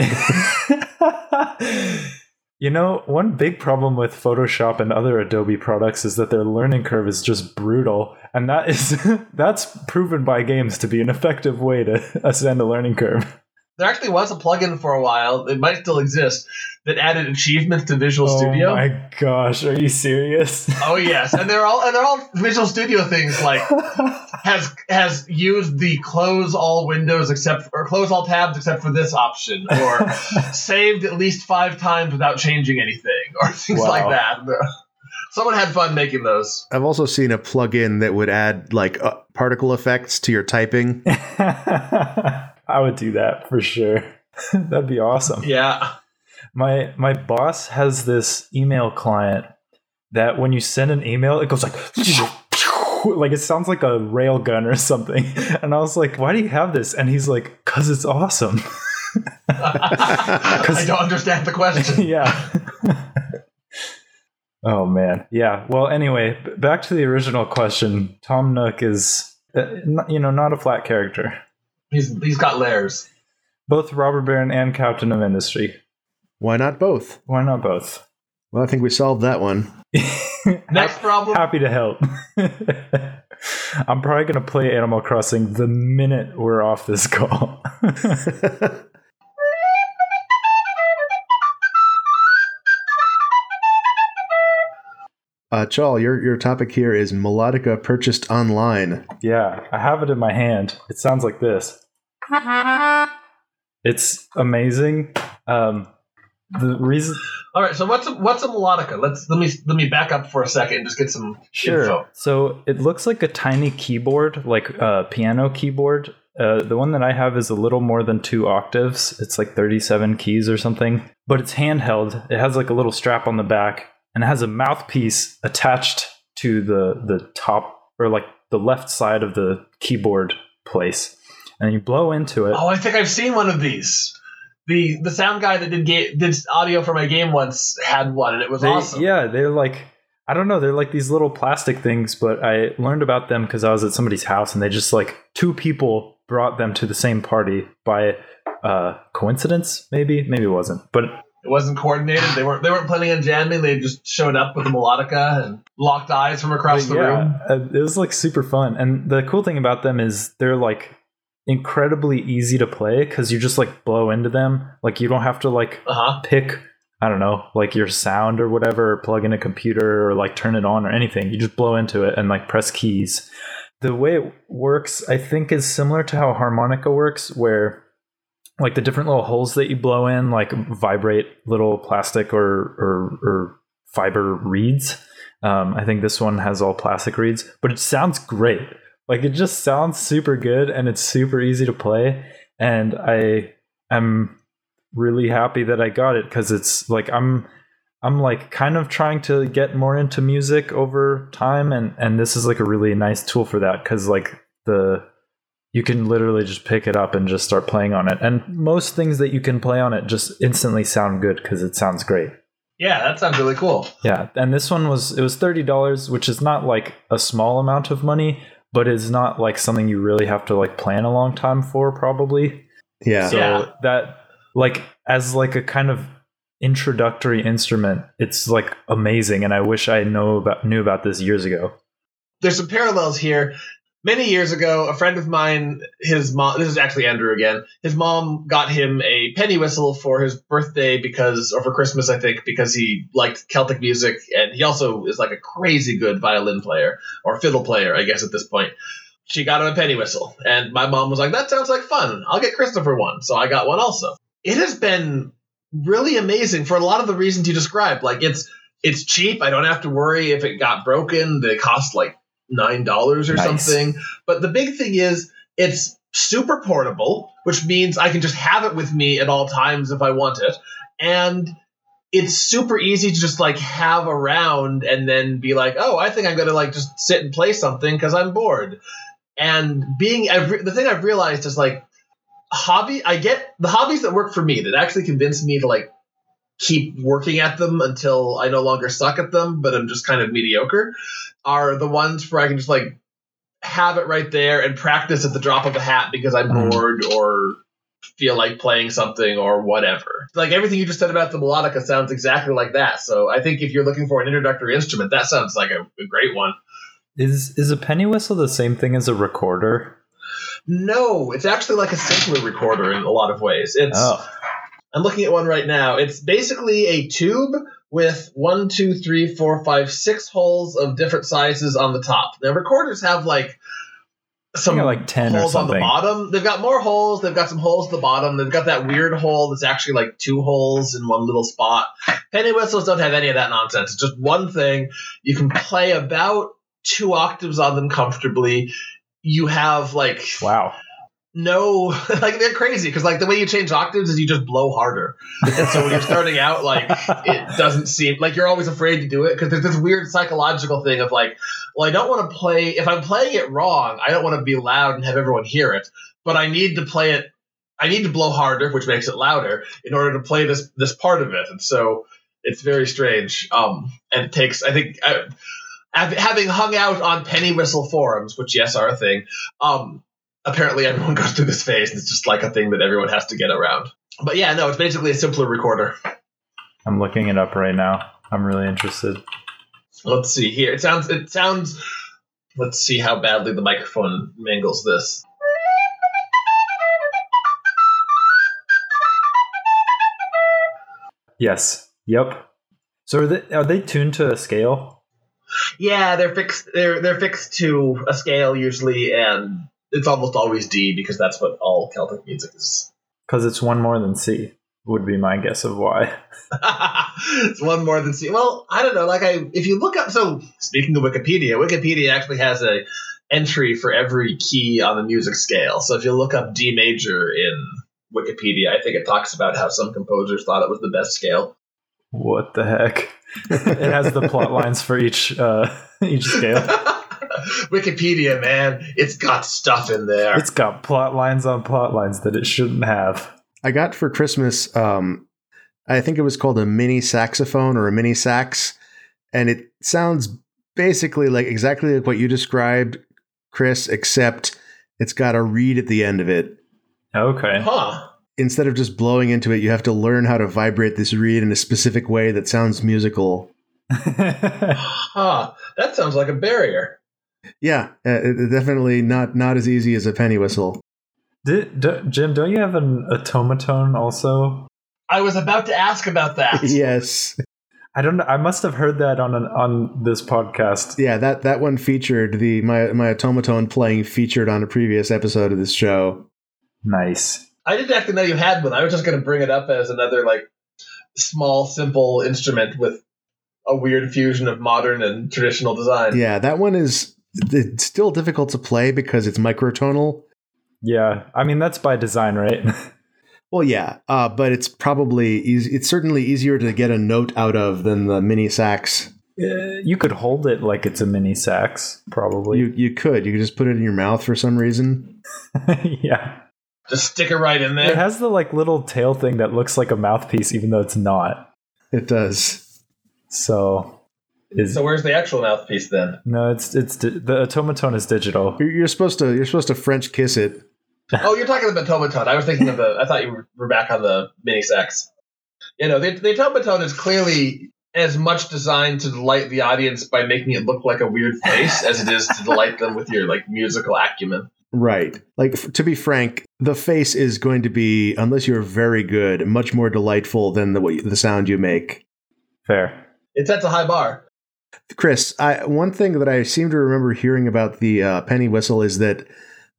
you know, one big problem with Photoshop and other Adobe products is that their learning curve is just brutal, and that is that's proven by games to be an effective way to ascend a learning curve. There actually was a plugin for a while, it might still exist, that added achievements to Visual Studio. Oh my gosh, are you serious? Oh yes, and they're all and they're all Visual Studio things like has has used the close all windows except or close all tabs except for this option or saved at least five times without changing anything or things Wow. like that. Someone had fun making those. I've also seen a plugin that would add like uh, particle effects to your typing. I would do that for sure. That'd be awesome. Yeah. My my boss has this email client that when you send an email, it goes like like it sounds like a rail gun or something. And I was like, "Why do you have this?" And he's like, "Cause it's awesome." I don't understand the question. yeah. oh man. Yeah. Well, anyway, back to the original question. Tom Nook is, uh, you know, not a flat character. He's he's got layers. Both robber baron and captain of industry. Why not both? Why not both? Well, I think we solved that one. Next problem. Happy to help. I'm probably going to play Animal Crossing the minute we're off this call. Uh, Chal, your your topic here is melodica purchased online. yeah, I have it in my hand. It sounds like this. It's amazing. Um, the reason, All right, so what's a, what's a melodica? Let's let me let me back up for a second and just get some sure. info. So it looks like a tiny keyboard, like a piano keyboard. Uh, the one that I have is a little more than two octaves. It's like 37 keys or something, but it's handheld. It has like a little strap on the back and it has a mouthpiece attached to the the top or like the left side of the keyboard place. And you blow into it. Oh, I think I've seen one of these. The the sound guy that did ga- did audio for my game once had one, and it was They- awesome. Yeah, they're like I don't know, they're like these little plastic things, but I learned about them because I was at somebody's house and they just like two people brought them to the same party by uh coincidence, maybe, maybe it wasn't, but It wasn't coordinated. They weren't they weren't planning on jamming. They just showed up with a melodica and locked eyes from across the room. uh, it was like super fun. And the cool thing about them is they're like incredibly easy to play because you just like blow into them. Like you don't have to like Uh huh. pick I don't know, like your sound or whatever, or plug in a computer or like turn it on or anything. You just blow into it and like press keys. The way it works, I think, is similar to how harmonica works, where like the different little holes that you blow in like vibrate little plastic or or, or fiber reeds. Um, I think this one has all plastic reeds, but it sounds great. Like it just sounds super good and it's super easy to play. And I am really happy that I got it because it's like I'm I'm like kind of trying to get more into music over time and and this is like a really nice tool for that cuz like the you can literally just pick it up and just start playing on it. And most things that you can play on it just instantly sound good cuz it sounds great. Yeah, that sounds really cool. Yeah, and this one was it was $30, which is not like a small amount of money, but it's not like something you really have to like plan a long time for probably. Yeah. So Yeah. that like as like a kind of introductory instrument, it's like amazing and I wish I know about knew about this years ago. There's some parallels here. Many years ago, a friend of mine, his mom, this is actually Andrew again, his mom got him a penny whistle for his birthday because, or for Christmas, I think, because he liked Celtic music and he also is like a crazy good violin player or fiddle player, I guess, at this point. She got him a penny whistle and my mom was like, that sounds like fun. I'll get Christopher one. So I got one also. It has been really amazing for a lot of the reasons you described. Like it's, it's cheap. I don't have to worry if it got broken. They cost like nine dollars or Nice. something. But the big thing is it's super portable, which means I can just have it with me at all times if I want it. And it's super easy to just like have around and then be like, oh, I think I'm gonna like just sit and play something because I'm bored. And being I've re- the thing I've realized is like hobby. I get the hobbies that work for me that actually convince me to like keep working at them until I no longer suck at them, but I'm just kind of mediocre, are the ones where I can just like have it right there and practice at the drop of a hat because I'm Mhm. bored or feel like playing something or whatever. Like everything you just said about the melodica sounds exactly like that. So I think if you're looking for an introductory instrument, that sounds like a, a great one. Is is a penny whistle the same thing as a recorder? No, it's actually like a simpler recorder in a lot of ways. It's Oh. I'm looking at one right now. It's basically a tube with one, two, three, four, five, six holes of different sizes on the top. Now recorders have like some like 10 or holes on the bottom. They've got more holes. They've got some holes at the bottom. They've got that weird hole that's actually like two holes in one little spot. Penny whistles don't have any of that nonsense. It's just one thing. You can play about two octaves on them comfortably. You have like Wow. No like they're crazy because like the way you change octaves is you just blow harder. And so when you're starting out like it doesn't seem like you're always afraid to do it because there's this weird psychological thing of like well i don't want to play if i'm playing it wrong i don't want to be loud and have everyone hear it but i need to play it i need to blow harder which makes it louder in order to play this this part of it. And so it's very strange um and it takes i think uh, hav- having hung out on penny whistle forums which yes are a thing um apparently everyone goes through this phase and it's just like a thing that everyone has to get around. But yeah, no, it's basically a simpler recorder. I'm looking it up right now. I'm really interested. Let's see here. It sounds it sounds let's see how badly the microphone mangles this. Yes. Yep. So are they are they tuned to a scale? Yeah, they're fixed they're they're fixed to a scale usually and it's almost always D because that's what all Celtic music is. Because it's one more than C. Would be my guess of why. it's one more than C. Well, I don't know. Like I, if you look up, so speaking of Wikipedia, Wikipedia actually has a entry for every key on the music scale. So if you look up D major in Wikipedia, I think it talks about how some composers thought it was the best scale. What the heck? it has the plot lines for each uh, each scale. Wikipedia, man, it's got stuff in there. It's got plot lines on plot lines that it shouldn't have. I got for Christmas, um, I think it was called a mini saxophone or a mini sax, and it sounds basically like exactly like what you described, Chris, except it's got a reed at the end of it. Okay. huh? Instead of just blowing into it, you have to learn how to vibrate this reed in a specific way that sounds musical. Huh? That sounds like a barrier. Yeah, uh, it- it definitely not not as easy as a penny whistle. Did, do, Jim, don't you have an Otamatone also? I was about to ask about that. yes. I don't know. I must have heard that on an, on this podcast. Yeah, that that one featured the my my Otamatone playing featured on a previous episode of this show. Nice. I didn't actually know you had one. I was just going to bring it up as another like small, simple instrument with a weird fusion of modern and traditional design. Yeah, that one is it's still difficult to play because it's microtonal. Yeah, I mean that's by design, right? Well, yeah, uh, but it's probably easy, it's certainly easier to get a note out of than the mini sax. Uh, you could hold it like it's a mini sax, probably. You you could you could just put it in your mouth for some reason. yeah. Just stick it right in there. It has the like little tail thing that looks like a mouthpiece, even though it's not. It does. So, is so where's the actual mouthpiece then? no, it's it's di- the Otamatone is digital. You're, you're supposed to you're supposed to French kiss it. oh, you're talking about Otamatone. I was thinking of the. I thought you were- were back on the mini sax. You know, the, the Otamatone is clearly as much designed to delight the audience by making it look like a weird face as it is to delight them with your like musical acumen. Right. Like f- to be frank, the face is going to be unless you're very good, much more delightful than the way- the sound you make. Fair. It sets a high bar. Chris, I, one thing that I seem to remember hearing about the uh, penny whistle is that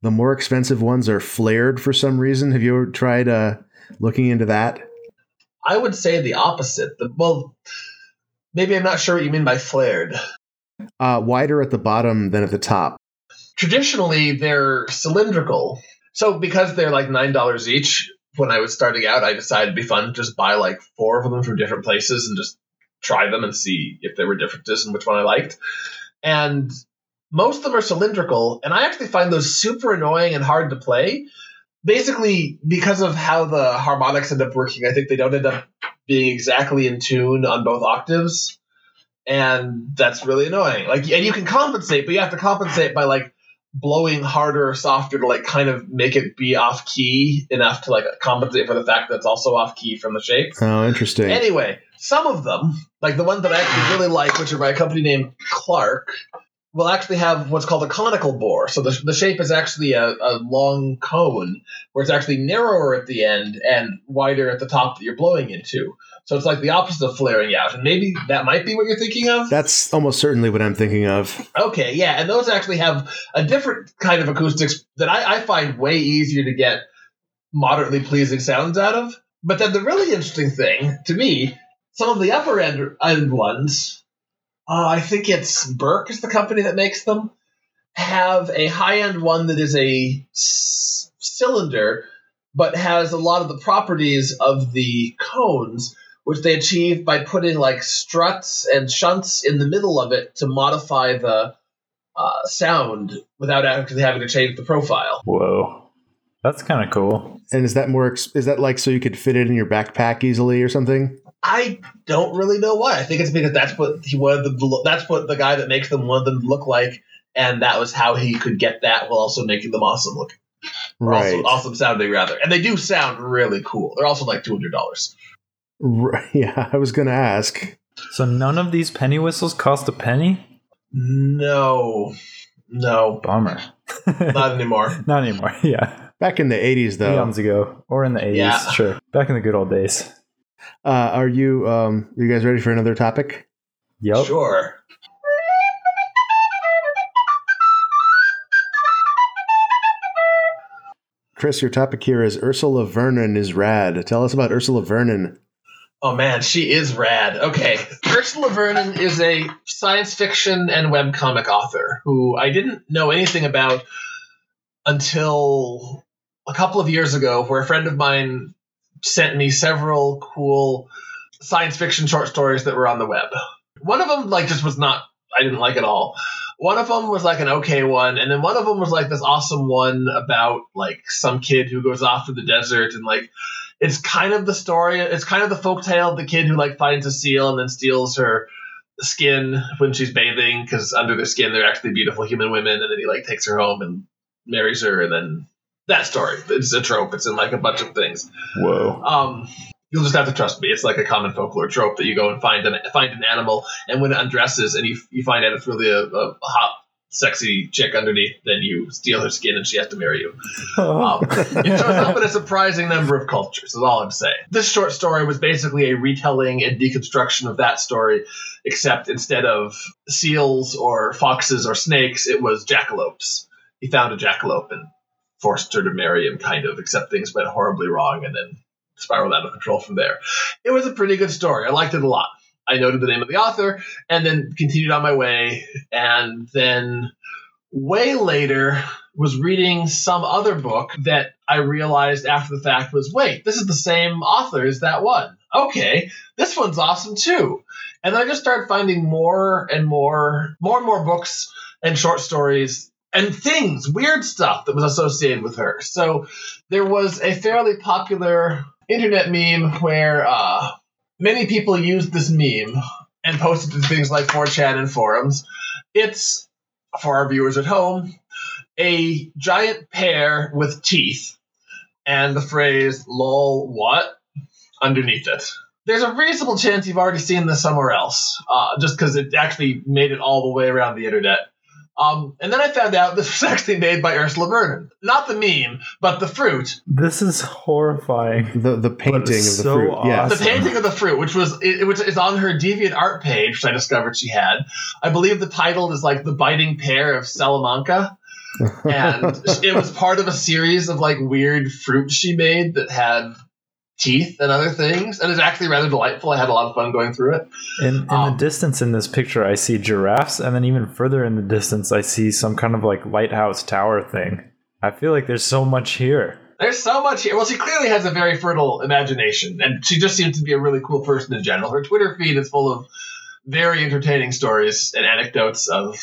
the more expensive ones are flared for some reason. Have you ever tried uh, looking into that? I would say the opposite. The, well, maybe I'm not sure what you mean by flared. Uh, wider at the bottom than at the top. Traditionally, they're cylindrical. So because they're like nine dollars each, when I was starting out, I decided it'd be fun to just buy like four of them from different places and just try them and see if there were differences and which one I liked. And most of them are cylindrical, and I actually find those super annoying and hard to play. Basically, because of how the harmonics end up working, I think they don't end up being exactly in tune on both octaves, and that's really annoying. Like, and you can compensate, but you have to compensate by like blowing harder or softer to like kind of make it be off key enough to like compensate for the fact that it's also off key from the shape. Oh, interesting. Anyway, some of them, like the ones that I actually really like, which are by a company named Clarke, will actually have what's called a conical bore. So the, the shape is actually a, a long cone where it's actually narrower at the end and wider at the top that you're blowing into. So it's like the opposite of flaring out. And maybe that might be what you're thinking of. That's almost certainly what I'm thinking of. Okay, yeah, and those actually have a different kind of acoustics that I, I find way easier to get moderately pleasing sounds out of. But then the really interesting thing to me, some of the upper end, end ones, uh, I think it's Burke is the company that makes them, have a high end one that is a s- cylinder, but has a lot of the properties of the cones, which they achieve by putting like struts and shunts in the middle of it to modify the uh, sound without actually having to change the profile. Whoa. That's kind of cool. And is that more? Is that like so you could fit it in your backpack easily or something? I don't really know why. I think it's because that's what he wanted them to look, that's what the guy that makes them wanted them to look like, and that was how he could get that while also making them awesome looking. Or Right. Awesome, awesome sounding rather. And they do sound really cool. They're also like two hundred dollars. Right. Yeah, I was going to ask. So none of these penny whistles cost a penny? No. No. Bummer. Not anymore. Not anymore. Yeah. Back in the 80s, though, Eons ago. Or in the 80s. Yeah. Sure. Back in the good old days. Uh, are you um, you guys ready for another topic? Yep. Sure. Chris, your topic here is Ursula Vernon is rad. Tell us about Ursula Vernon. Oh man, she is rad. Okay. Ursula Vernon is a science fiction and webcomic author who I didn't know anything about until a couple of years ago, where a friend of mine sent me several cool science fiction short stories that were on the web. One of them, like, just was not, I didn't like it at all. One of them was like an okay one, and then one of them was like this awesome one about like some kid who goes off to the desert and like it's kind of the story it's kind of the folk tale of the kid who like finds a seal and then steals her skin when she's bathing because under their skin they're actually beautiful human women and then he like takes her home and marries her and then that story it's a trope it's in like a bunch of things Whoa. um you'll just have to trust me it's like a common folklore trope that you go and find an find an animal and when it undresses and you you find out it's really a, a hot sexy chick underneath, then you steal her skin and she has to marry you. Um, it shows up in a surprising number of cultures, is all I'm saying. This short story was basically a retelling and deconstruction of that story, except instead of seals or foxes or snakes, it was jackalopes. He found a jackalope and forced her to marry him, kind of, except things went horribly wrong and then spiraled out of control from there. It was a pretty good story. I liked it a lot. I noted the name of the author and then continued on my way. And then way later was reading some other book that I realized after the fact was wait, this is the same author as that one. Okay, this one's awesome too. And I just started finding more and more, more and more books and short stories and things, weird stuff that was associated with her. So there was a fairly popular internet meme where uh, many people used this meme and posted to things like 4chan and forums. It's, for our viewers at home, a giant pear with teeth and the phrase lol what underneath it. There's a reasonable chance you've already seen this somewhere else, uh, just because it actually made it all the way around the internet. Um, and then I found out this was actually made by Ursula Vernon. Not the meme, but the fruit. This is horrifying. The the painting of the so fruit. Yeah. The painting of the fruit, which was it, which is on her Deviant Art page, which I discovered she had. I believe the title is like the biting pear of Salamanca, and it was part of a series of like weird fruits she made that had teeth and other things, and it's actually rather delightful. I had a lot of fun going through it. In, in Um, the distance in this picture, I see giraffes, and then even further in the distance, I see some kind of like lighthouse tower thing. I feel like there's so much here. There's so much here. Well, she clearly has a very fertile imagination, and she just seems to be a really cool person in general. Her Twitter feed is full of very entertaining stories and anecdotes of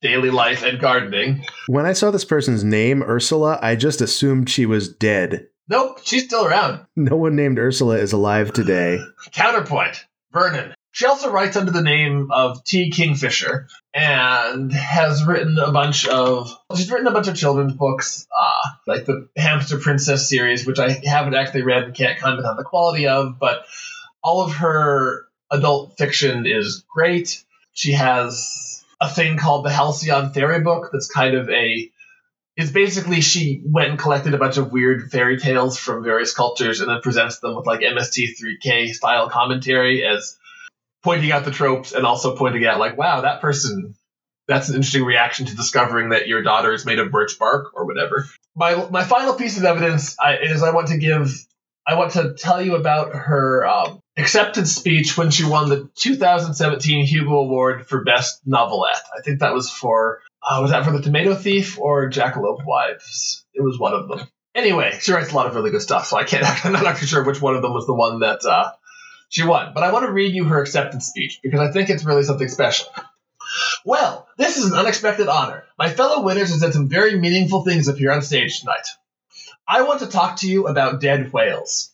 daily life and gardening. When I saw this person's name, Ursula, I just assumed she was dead. Nope, she's still around. No one named Ursula is alive today. Counterpoint Vernon. She also writes under the name of T. Kingfisher and has written a bunch of she's written a bunch of children's books, uh, like the Hamster Princess series, which I haven't actually read and can't comment on the quality of, but all of her adult fiction is great. She has a thing called the Halcyon Fairy Book that's kind of a is basically she went and collected a bunch of weird fairy tales from various cultures and then presents them with like MST3K style commentary as pointing out the tropes and also pointing out like, wow, that person that's an interesting reaction to discovering that your daughter is made of birch bark or whatever. My my final piece of evidence I, is I want to give I want to tell you about her um, acceptance speech when she won the 2017 Hugo Award for Best Novelette. I think that was for uh, was that for the Tomato Thief or Jackalope Wives? It was one of them. Anyway, she writes a lot of really good stuff, so I can't. I'm not actually sure which one of them was the one that uh, she won. But I want to read you her acceptance speech because I think it's really something special. Well, this is an unexpected honor. My fellow winners have said some very meaningful things up here on stage tonight. I want to talk to you about dead whales.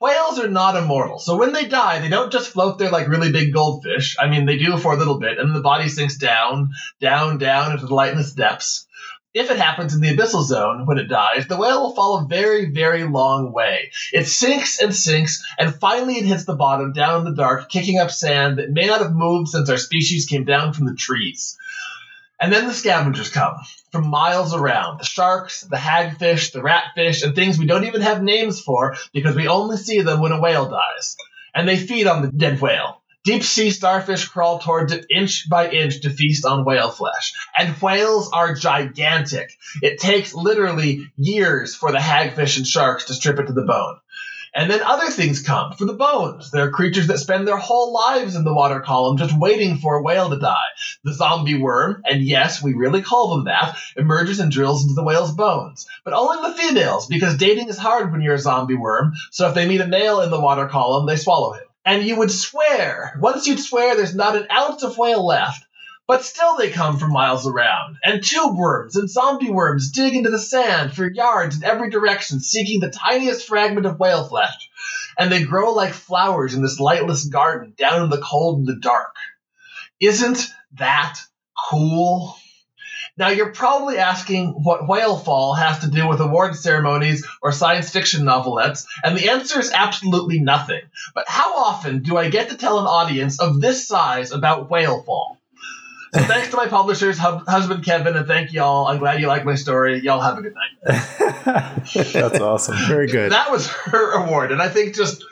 Whales are not immortal, so when they die, they don't just float there like really big goldfish. I mean, they do for a little bit, and the body sinks down, down, down into the lightless depths. If it happens in the abyssal zone when it dies, the whale will fall a very, very long way. It sinks and sinks, and finally it hits the bottom down in the dark, kicking up sand that may not have moved since our species came down from the trees. And then the scavengers come from miles around the sharks, the hagfish, the ratfish, and things we don't even have names for because we only see them when a whale dies. And they feed on the dead whale. Deep sea starfish crawl towards it inch by inch to feast on whale flesh. And whales are gigantic. It takes literally years for the hagfish and sharks to strip it to the bone. And then other things come for the bones. There are creatures that spend their whole lives in the water column just waiting for a whale to die. The zombie worm, and yes, we really call them that, emerges and drills into the whale's bones. But only the females, because dating is hard when you're a zombie worm, so if they meet a male in the water column, they swallow him. And you would swear, once you'd swear there's not an ounce of whale left. But still they come from miles around, and tube worms and zombie worms dig into the sand for yards in every direction, seeking the tiniest fragment of whale flesh. And they grow like flowers in this lightless garden down in the cold and the dark. Isn't that cool? Now you're probably asking what whale fall has to do with award ceremonies or science fiction novelettes, and the answer is absolutely nothing. But how often do I get to tell an audience of this size about whale fall? So thanks to my publishers, hub- husband Kevin, and thank y'all. I'm glad you like my story. Y'all have a good night. That's awesome. Very good. That was her award, and I think just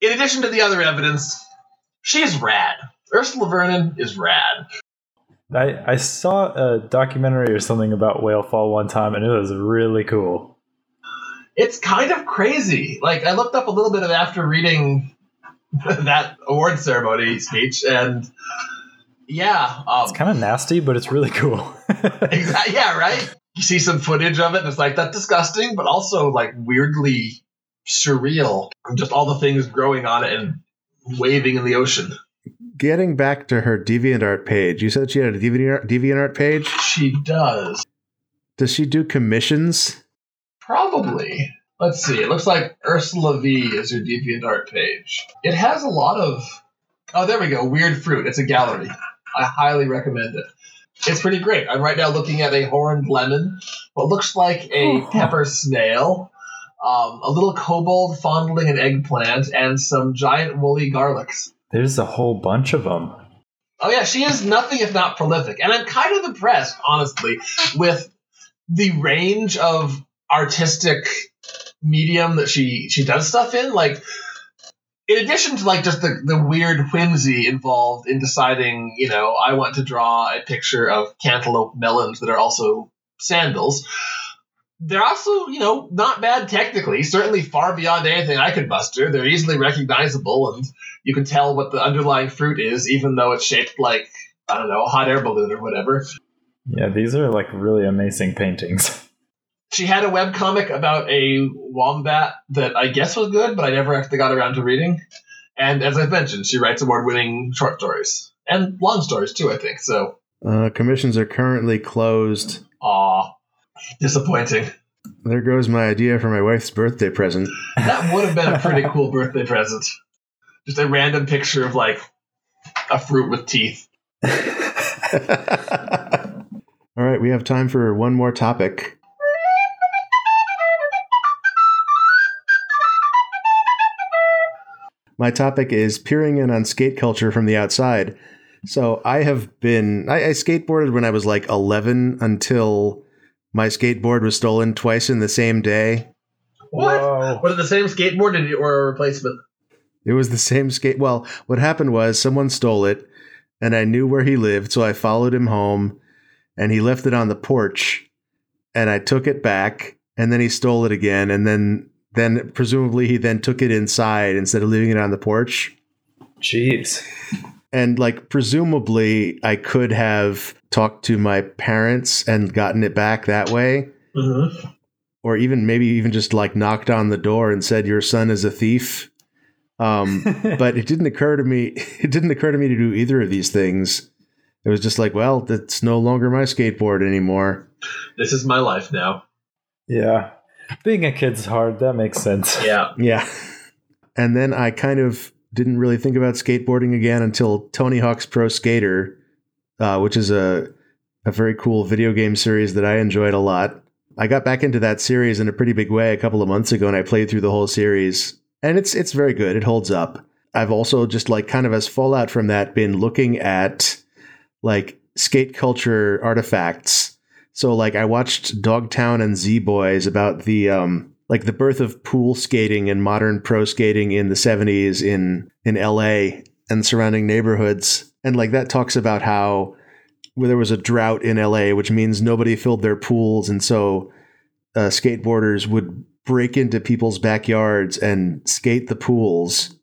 in addition to the other evidence, she's rad. Ursula Vernon is rad. I, I saw a documentary or something about whale fall one time and it was really cool. It's kind of crazy. Like I looked up a little bit of after reading that award ceremony speech, and yeah, um, It's kind of nasty, but it's really cool. Exactly. Yeah, right. You see some footage of it, and it's like that's disgusting, but also like weirdly surreal. Just all the things growing on it and waving in the ocean. Getting back to her DeviantArt page, you said she had a DeviantArt, DeviantArt page. She does Does she do commissions? probably. Let's see. It looks like Ursula V is your DeviantArt page. It has a lot of. Oh, there we go. Weird fruit. It's a gallery. I highly recommend it. It's pretty great. I'm right now looking at a horned lemon, what looks like a pepper snail, um, a little kobold fondling an eggplant, and some giant woolly garlics. There's a whole bunch of them. Oh yeah, she is nothing if not prolific, and I'm kind of impressed, honestly, with the range of artistic medium that she she does stuff in. Like, in addition to like just the the weird whimsy involved in deciding, you know, I want to draw a picture of cantaloupe melons that are also sandals. They're also, you know, not bad technically. Certainly far beyond anything I could muster. They're easily recognizable, and you can tell what the underlying fruit is, even though it's shaped like I don't know, a hot air balloon or whatever. Yeah, these are like really amazing paintings. She had a webcomic about a wombat that I guess was good, but I never actually got around to reading. And as I've mentioned, she writes award-winning short stories and long stories too. I think so. Uh, commissions are currently closed. Aw, disappointing. There goes my idea for my wife's birthday present. That would have been a pretty cool birthday present. Just a random picture of like a fruit with teeth. All right, we have time for one more topic. My topic is peering in on skate culture from the outside. So I have been, I, I skateboarded when I was like 11 until my skateboard was stolen twice in the same day. What? Whoa. Was it the same skateboard did you- or a replacement? It was the same skate. Well, what happened was someone stole it, and I knew where he lived, so I followed him home, and he left it on the porch, and I took it back, and then he stole it again, and then then presumably he then took it inside instead of leaving it on the porch, Jeez. and like presumably I could have talked to my parents and gotten it back that way. Mm-hmm. or even maybe even just like knocked on the door and said your son is a thief um, but it didn't occur to me it didn't occur to me to do either of these things it was just like well that's no longer my skateboard anymore This is my life now. yeah. Being a kid's hard. That makes sense. Yeah. yeah and then i kind of didn't really think about skateboarding again until tony hawk's pro skater uh, which is a, a very cool video game series that i enjoyed a lot i got back into that series in a pretty big way a couple of months ago and i played through the whole series and it's it's very good it holds up i've also just like kind of as fallout from that been looking at like skate culture artifacts so like I watched Dogtown and Z Boys about the um like the birth of pool skating and modern pro skating in the 70s in in LA and surrounding neighborhoods. And like that talks about how where there was a drought in LA which means nobody filled their pools. And so uh, skateboarders would break into people's backyards and skate the pools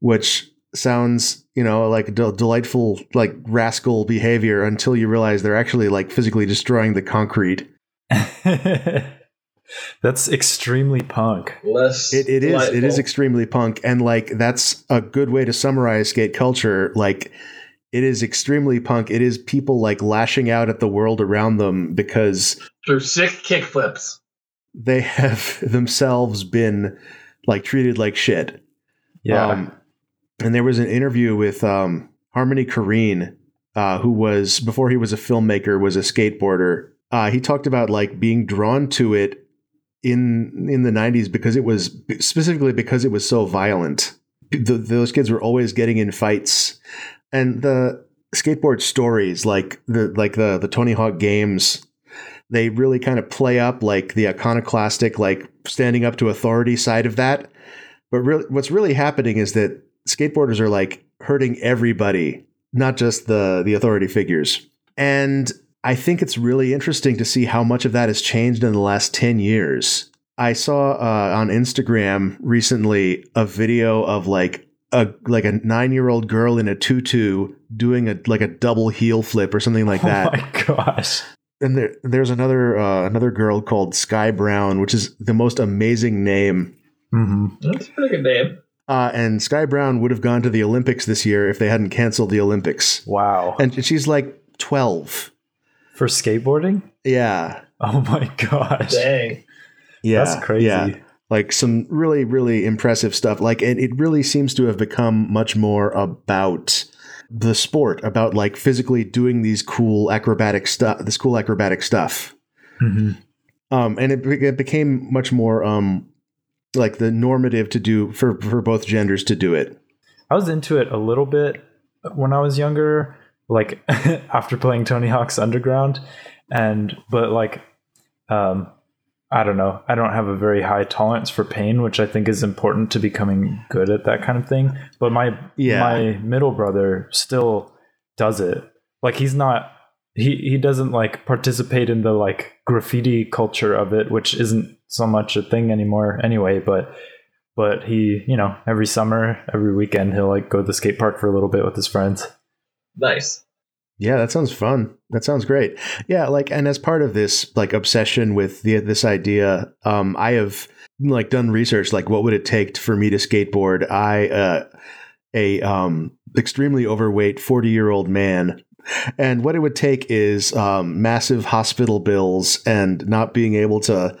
which sounds you know like del- delightful like rascal behavior until you realize they're actually like physically destroying the concrete That's extremely punk. Less. it, it is it is extremely punk and like that's a good way to summarize skate culture like it is extremely punk it is people like lashing out at the world around them because through sick kickflips. they have themselves been like treated like shit Yeah. Um, and there was an interview with um, Harmony Korine, uh, who was before he was a filmmaker, was a skateboarder. Uh, he talked about like being drawn to it in in the '90s because it was specifically because it was so violent. Th those kids were always getting in fights, and the skateboard stories like the like the the Tony Hawk games they really kind of play up like the iconoclastic like standing up to authority side of that but really what's really happening is that skateboarders are like hurting everybody not just the the authority figures and i think it's really interesting to see how much of that has changed in the last 10 years i saw uh, on instagram recently a video of like a like a nine year old girl in a tutu doing a like a double heel flip or something like that. Oh my gosh. And there, there's another uh, another girl called Sky Brown, which is the most amazing name. Mm-hmm. That's a pretty good name. Uh, and Sky Brown would have gone to the Olympics this year if they hadn't canceled the Olympics. Wow. And she's like 12. For skateboarding? Yeah. Oh my gosh. Dang. Yeah. That's crazy. Yeah. Like some really, really impressive stuff. Like, and it really seems to have become much more about the sport, about like physically doing these cool acrobatic stuff, this cool acrobatic stuff. hmm Um, and it, it became much more um, like the normative to do for for both genders to do it. I was into it a little bit when I was younger, like after playing Tony Hawk's Underground, and but like, um, I don't know. I don't have a very high tolerance for pain, which I think is important to becoming good at that kind of thing. But my Yeah. my middle brother still does it. Like he's not he he doesn't like participate in the like graffiti culture of it, which isn't so much a thing anymore anyway, but but he, you know, every summer, every weekend he'll like go to the skate park for a little bit with his friends. Nice. Yeah, that sounds fun. That sounds great. Yeah, like and as part of this like obsession with the this idea, um, I have like done research like what would it take for me to skateboard? I uh a um extremely overweight 40-year-old man and what it would take is um massive hospital bills and not being able to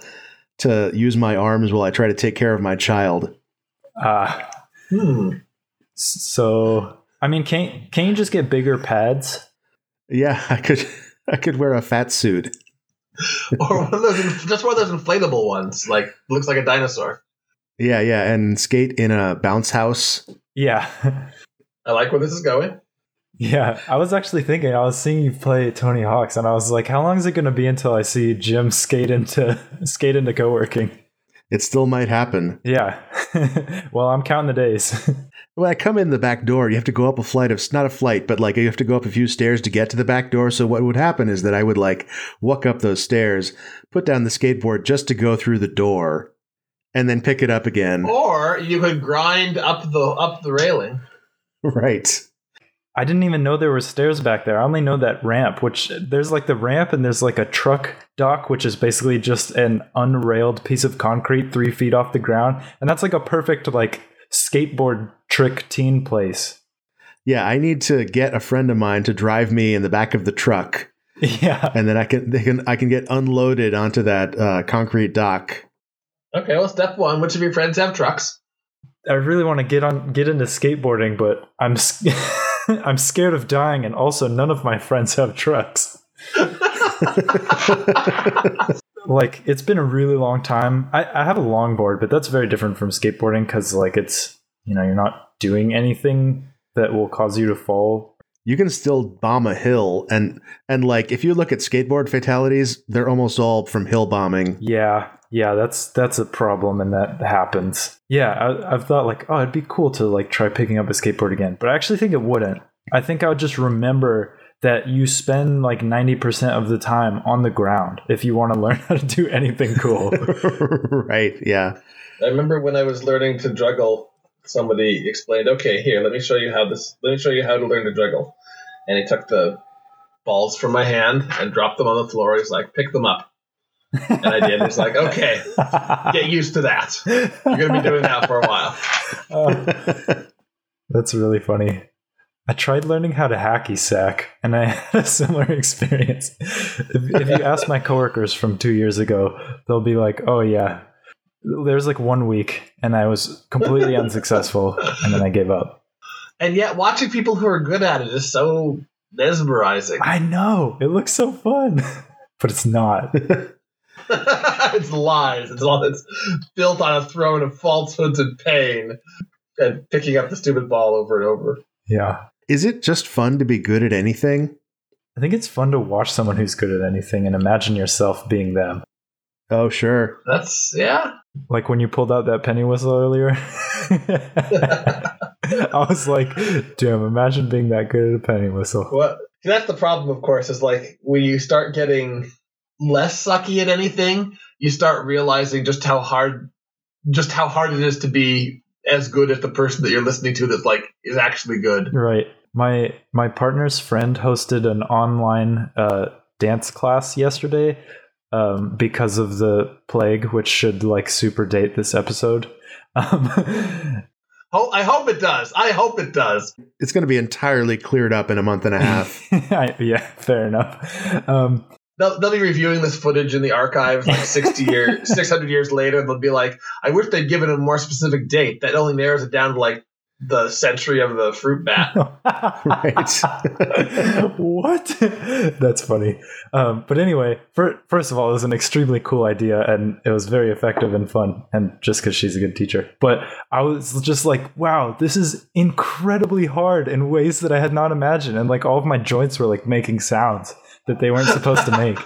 to use my arms while I try to take care of my child. Uh Hmm. so I mean, can can you just get bigger pads? Yeah, I could I could wear a fat suit. Or one of those, just one of those inflatable ones, like looks like a dinosaur. Yeah, yeah, and skate in a bounce house. Yeah. I like where this is going. Yeah, I was actually thinking. I was seeing you play Tony Hawk's, and I was like, "How long is it going to be until I see Jim skate into skate into co-working?" It still might happen. Yeah. well, I'm counting the days. When I come in the back door, you have to go up a flight of not a flight, but like you have to go up a few stairs to get to the back door. So what would happen is that I would like walk up those stairs, put down the skateboard just to go through the door, and then pick it up again. Or you could grind up the up the railing. Right. I didn't even know there were stairs back there. I only know that ramp, which there's like the ramp and there's like a truck dock, which is basically just an unrailed piece of concrete three feet off the ground. And that's like a perfect like skateboard trick teen place. Yeah, I need to get a friend of mine to drive me in the back of the truck, Yeah. and then I can they can I can get unloaded onto that uh, concrete dock. Okay, well, step one: which of your friends have trucks? I really want to get on get into skateboarding, but I'm s- I'm scared of dying and also none of my friends have trucks. like it's been a really long time. I, I have a longboard, but that's very different from skateboarding because like it's you know you're not doing anything that will cause you to fall. You can still bomb a hill, and and like if you look at skateboard fatalities, they're almost all from hill bombing. Yeah, yeah, that's that's a problem, and that happens. Yeah, I, I've thought like, oh, it'd be cool to like try picking up a skateboard again, but I actually think it wouldn't. I think I would just remember that you spend like ninety percent of the time on the ground if you want to learn how to do anything cool. right? Yeah. I remember when I was learning to juggle, somebody explained, "Okay, here, let me show you how this. Let me show you how to learn to juggle." And he took the balls from my hand and dropped them on the floor. He's like, "Pick them up," and I did. It's like, "Okay, get used to that. You're gonna be doing that for a while." That's really funny. I tried learning how to hacky sack, and I had a similar experience. If, if you ask my coworkers from two years ago, they'll be like, "Oh yeah." There's like one week, and I was completely unsuccessful, and then I gave up. And yet, watching people who are good at it is so mesmerizing. I know it looks so fun, but it's not. it's lies. It's all it's built on a throne of falsehoods and pain, and picking up the stupid ball over and over. Yeah, is it just fun to be good at anything? I think it's fun to watch someone who's good at anything and imagine yourself being them. Oh, sure. That's yeah. Like when you pulled out that penny whistle earlier. I was like, damn, imagine being that good at a penny whistle. What? That's the problem, of course, is like when you start getting less sucky at anything, you start realizing just how hard, just how hard it is to be as good as the person that you're listening to that's like is actually good. Right. My my partner's friend hosted an online uh, dance class yesterday um, because of the plague, which should like super date this episode. Um, Oh, I hope it does. I hope it does. It's going to be entirely cleared up in a month and a half. I, yeah, fair enough. Um, They'll, they'll be reviewing this footage in the archives like 60 years, 600 years later. They'll be like, I wish they'd given a more specific date. That only narrows it down to like the century of the fruit bat. right. what? That's funny. Um, but anyway, for, first of all, it was an extremely cool idea and it was very effective and fun. And just because she's a good teacher. But I was just like, wow, this is incredibly hard in ways that I had not imagined. And like all of my joints were like making sounds that they weren't supposed to make.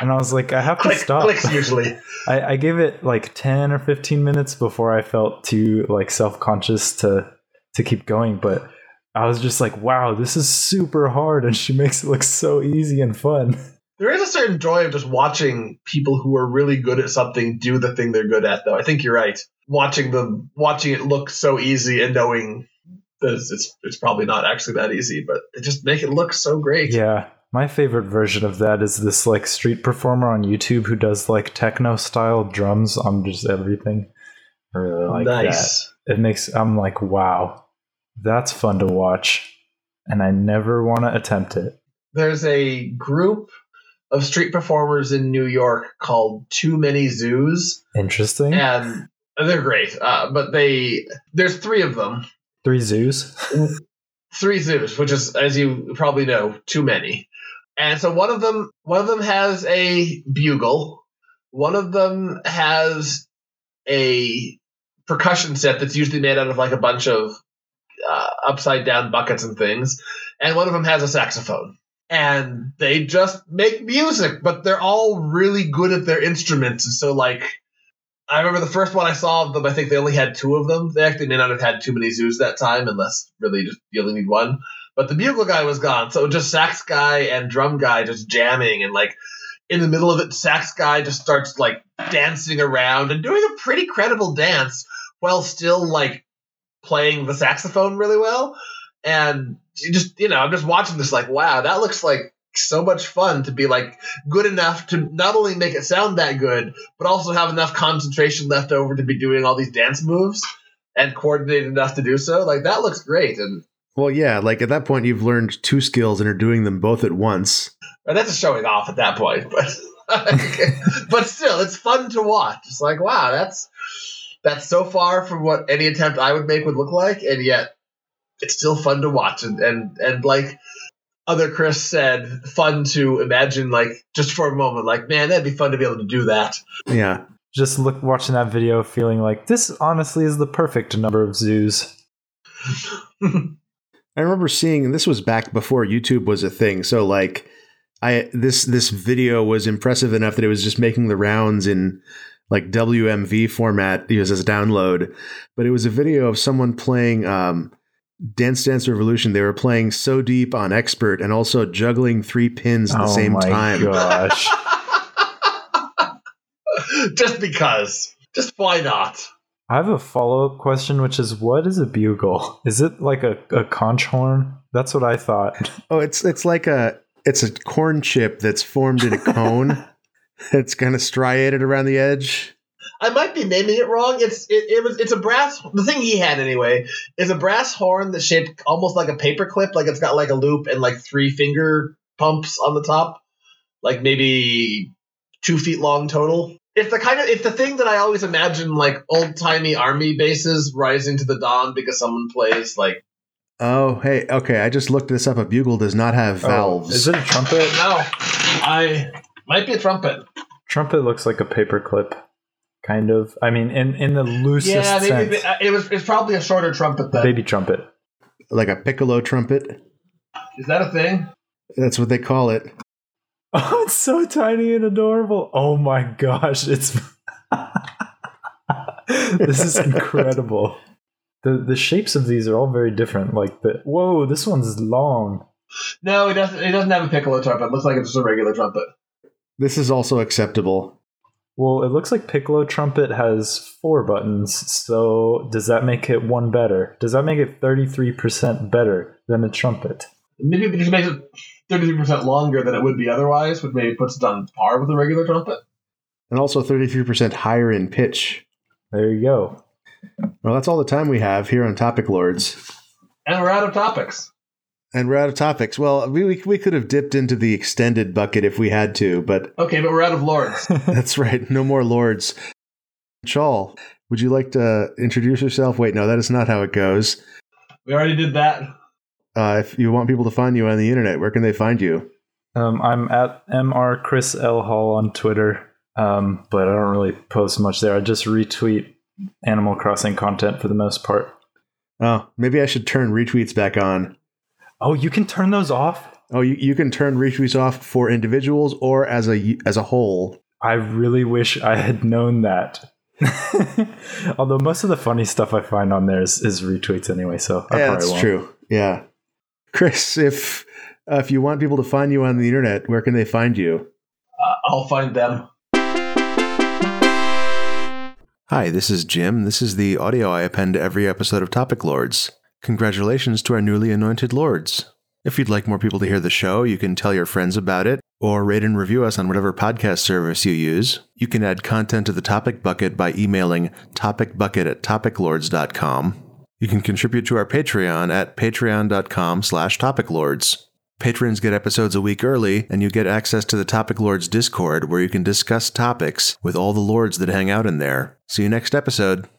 And I was like, I have to Click, stop. clicks usually. I, I gave it like 10 or 15 minutes before I felt too like self-conscious to to keep going but I was just like wow this is super hard and she makes it look so easy and fun There is a certain joy of just watching people who are really good at something do the thing they're good at, though. I think you're right. Watching them, watching it look so easy and knowing that it's, it's, it's probably not actually that easy, but they just make it look so great. yeah my favorite version of that is this like street performer on YouTube who does like techno style drums on just everything. I really like nice. that it makes I'm like wow. That's fun to watch and I never want to attempt it. There's a group of street performers in New York called Too Many Zooz, interesting. And they're great. Uh, but they there's three of them, three zoos? Three zoos, which is, as you probably know, too many. And so one of them, one of them has a bugle. One of them has a percussion set that's usually made out of like a bunch of uh, upside down buckets and things, and one of them has a saxophone. And they just make music, but they're all really good at their instruments. And so, like, I remember the first one I saw of them. I think they only had two of them. They actually may not have had too many zoos that time, unless really just you only need one. But the bugle guy was gone, so just sax guy and drum guy just jamming, and like in the middle of it, sax guy just starts like dancing around and doing a pretty credible dance while still like playing the saxophone really well. And you just you know, I'm just watching this like, wow, that looks like so much fun to be like good enough to not only make it sound that good, but also have enough concentration left over to be doing all these dance moves and coordinated enough to do so. Like that looks great, and, Well, yeah, like at that point, you've learned two skills and are doing them both at once. and that's showing off at that point. But but still, it's fun to watch. It's like wow, that's that's so far from what any attempt I would make would look like, and yet it's still fun to watch and and and like other Chris said, fun to imagine like just for a moment, like man, that'd be fun to be able to do that. Yeah. just look watching that video feeling like this honestly is the perfect number of zoos I remember seeing and this was back before YouTube was a thing. So like I this this video was impressive enough that it was just making the rounds in like WMV format used as a download. But it was a video of someone playing um Dance Dance Revolution. They were playing so deep on expert and also juggling three pins at the oh same my time. gosh just because. Just why not? I have a follow-up question which is what is a bugle is it like a, a conch horn that's what i thought Oh, it's it's like a it's a corn chip that's formed in a cone. it's kind of striated around the edge. I might be naming it wrong. It's it, it was it's a brass. The thing he had anyway is a brass horn that's shaped almost like a paperclip. Like it's got like a loop and like three finger pumps on the top, like maybe two feet long total. It's the kind of it's the thing that I always imagine like old timey army bases rising to the dawn because someone plays like Oh, hey, okay. I just looked this up. A bugle does not have oh, valves. Oh, is it a trumpet no, I might be a trumpet. trumpet looks like a paperclip kind of i mean in in the loosest yeah, maybe sense uh, it was. It's probably a shorter trumpet then. baby trumpet like a piccolo trumpet. Is that a thing? That's what they call it. Oh, it's so tiny and adorable. Oh my gosh, it's this is incredible. The the shapes of these are all very different. Like the whoa, this one's long. No, it doesn't. It doesn't have a piccolo trumpet. It looks like it's just a regular trumpet. This is also acceptable. Well, it looks like piccolo trumpet has four buttons. So does that make it one better? Does that make it thirty three percent better than a trumpet? Maybe it just makes it thirty-three percent longer than it would be otherwise, which maybe puts it on par with a regular trumpet. And also 33% higher in pitch. There you go. Well, that's all the time we have here on Topic Lords. And we're out of topics. And we're out of topics. Well, we, we, we could have dipped into the extended bucket if we had to, but Okay, but we're out of lords. that's right. No more Lords. Shawl, would you like to introduce yourself? Wait, no, that is not how it goes. we already did that. Uh, if you want people to find you on the internet, where can they find you? Um, I'm at mr chris l hall on Twitter, um, but I don't really post much there. I just retweet Animal Crossing content for the most part. Oh, maybe I should turn retweets back on. Oh, you can turn those off. Oh, you, you can turn retweets off for individuals or as a as a whole. I really wish I had known that. Although most of the funny stuff I find on there is, is retweets anyway, so I yeah, that's won't. true. Yeah, Chris, if uh, if you want people to find you on the internet, where can they find you? Uh, I'll find them. Hi, this is Jim. This is the audio I append to every episode of Topic Lords. Congratulations to our newly anointed lords. If you'd like more people to hear the show, you can tell your friends about it or rate and review us on whatever podcast service you use. You can add content to the topic bucket by emailing topicbucket at topiclords.com. You can contribute to our Patreon at patreon.com slash topiclords. Patrons get episodes a week early, and you get access to the Topic Lords Discord where you can discuss topics with all the lords that hang out in there. See you next episode.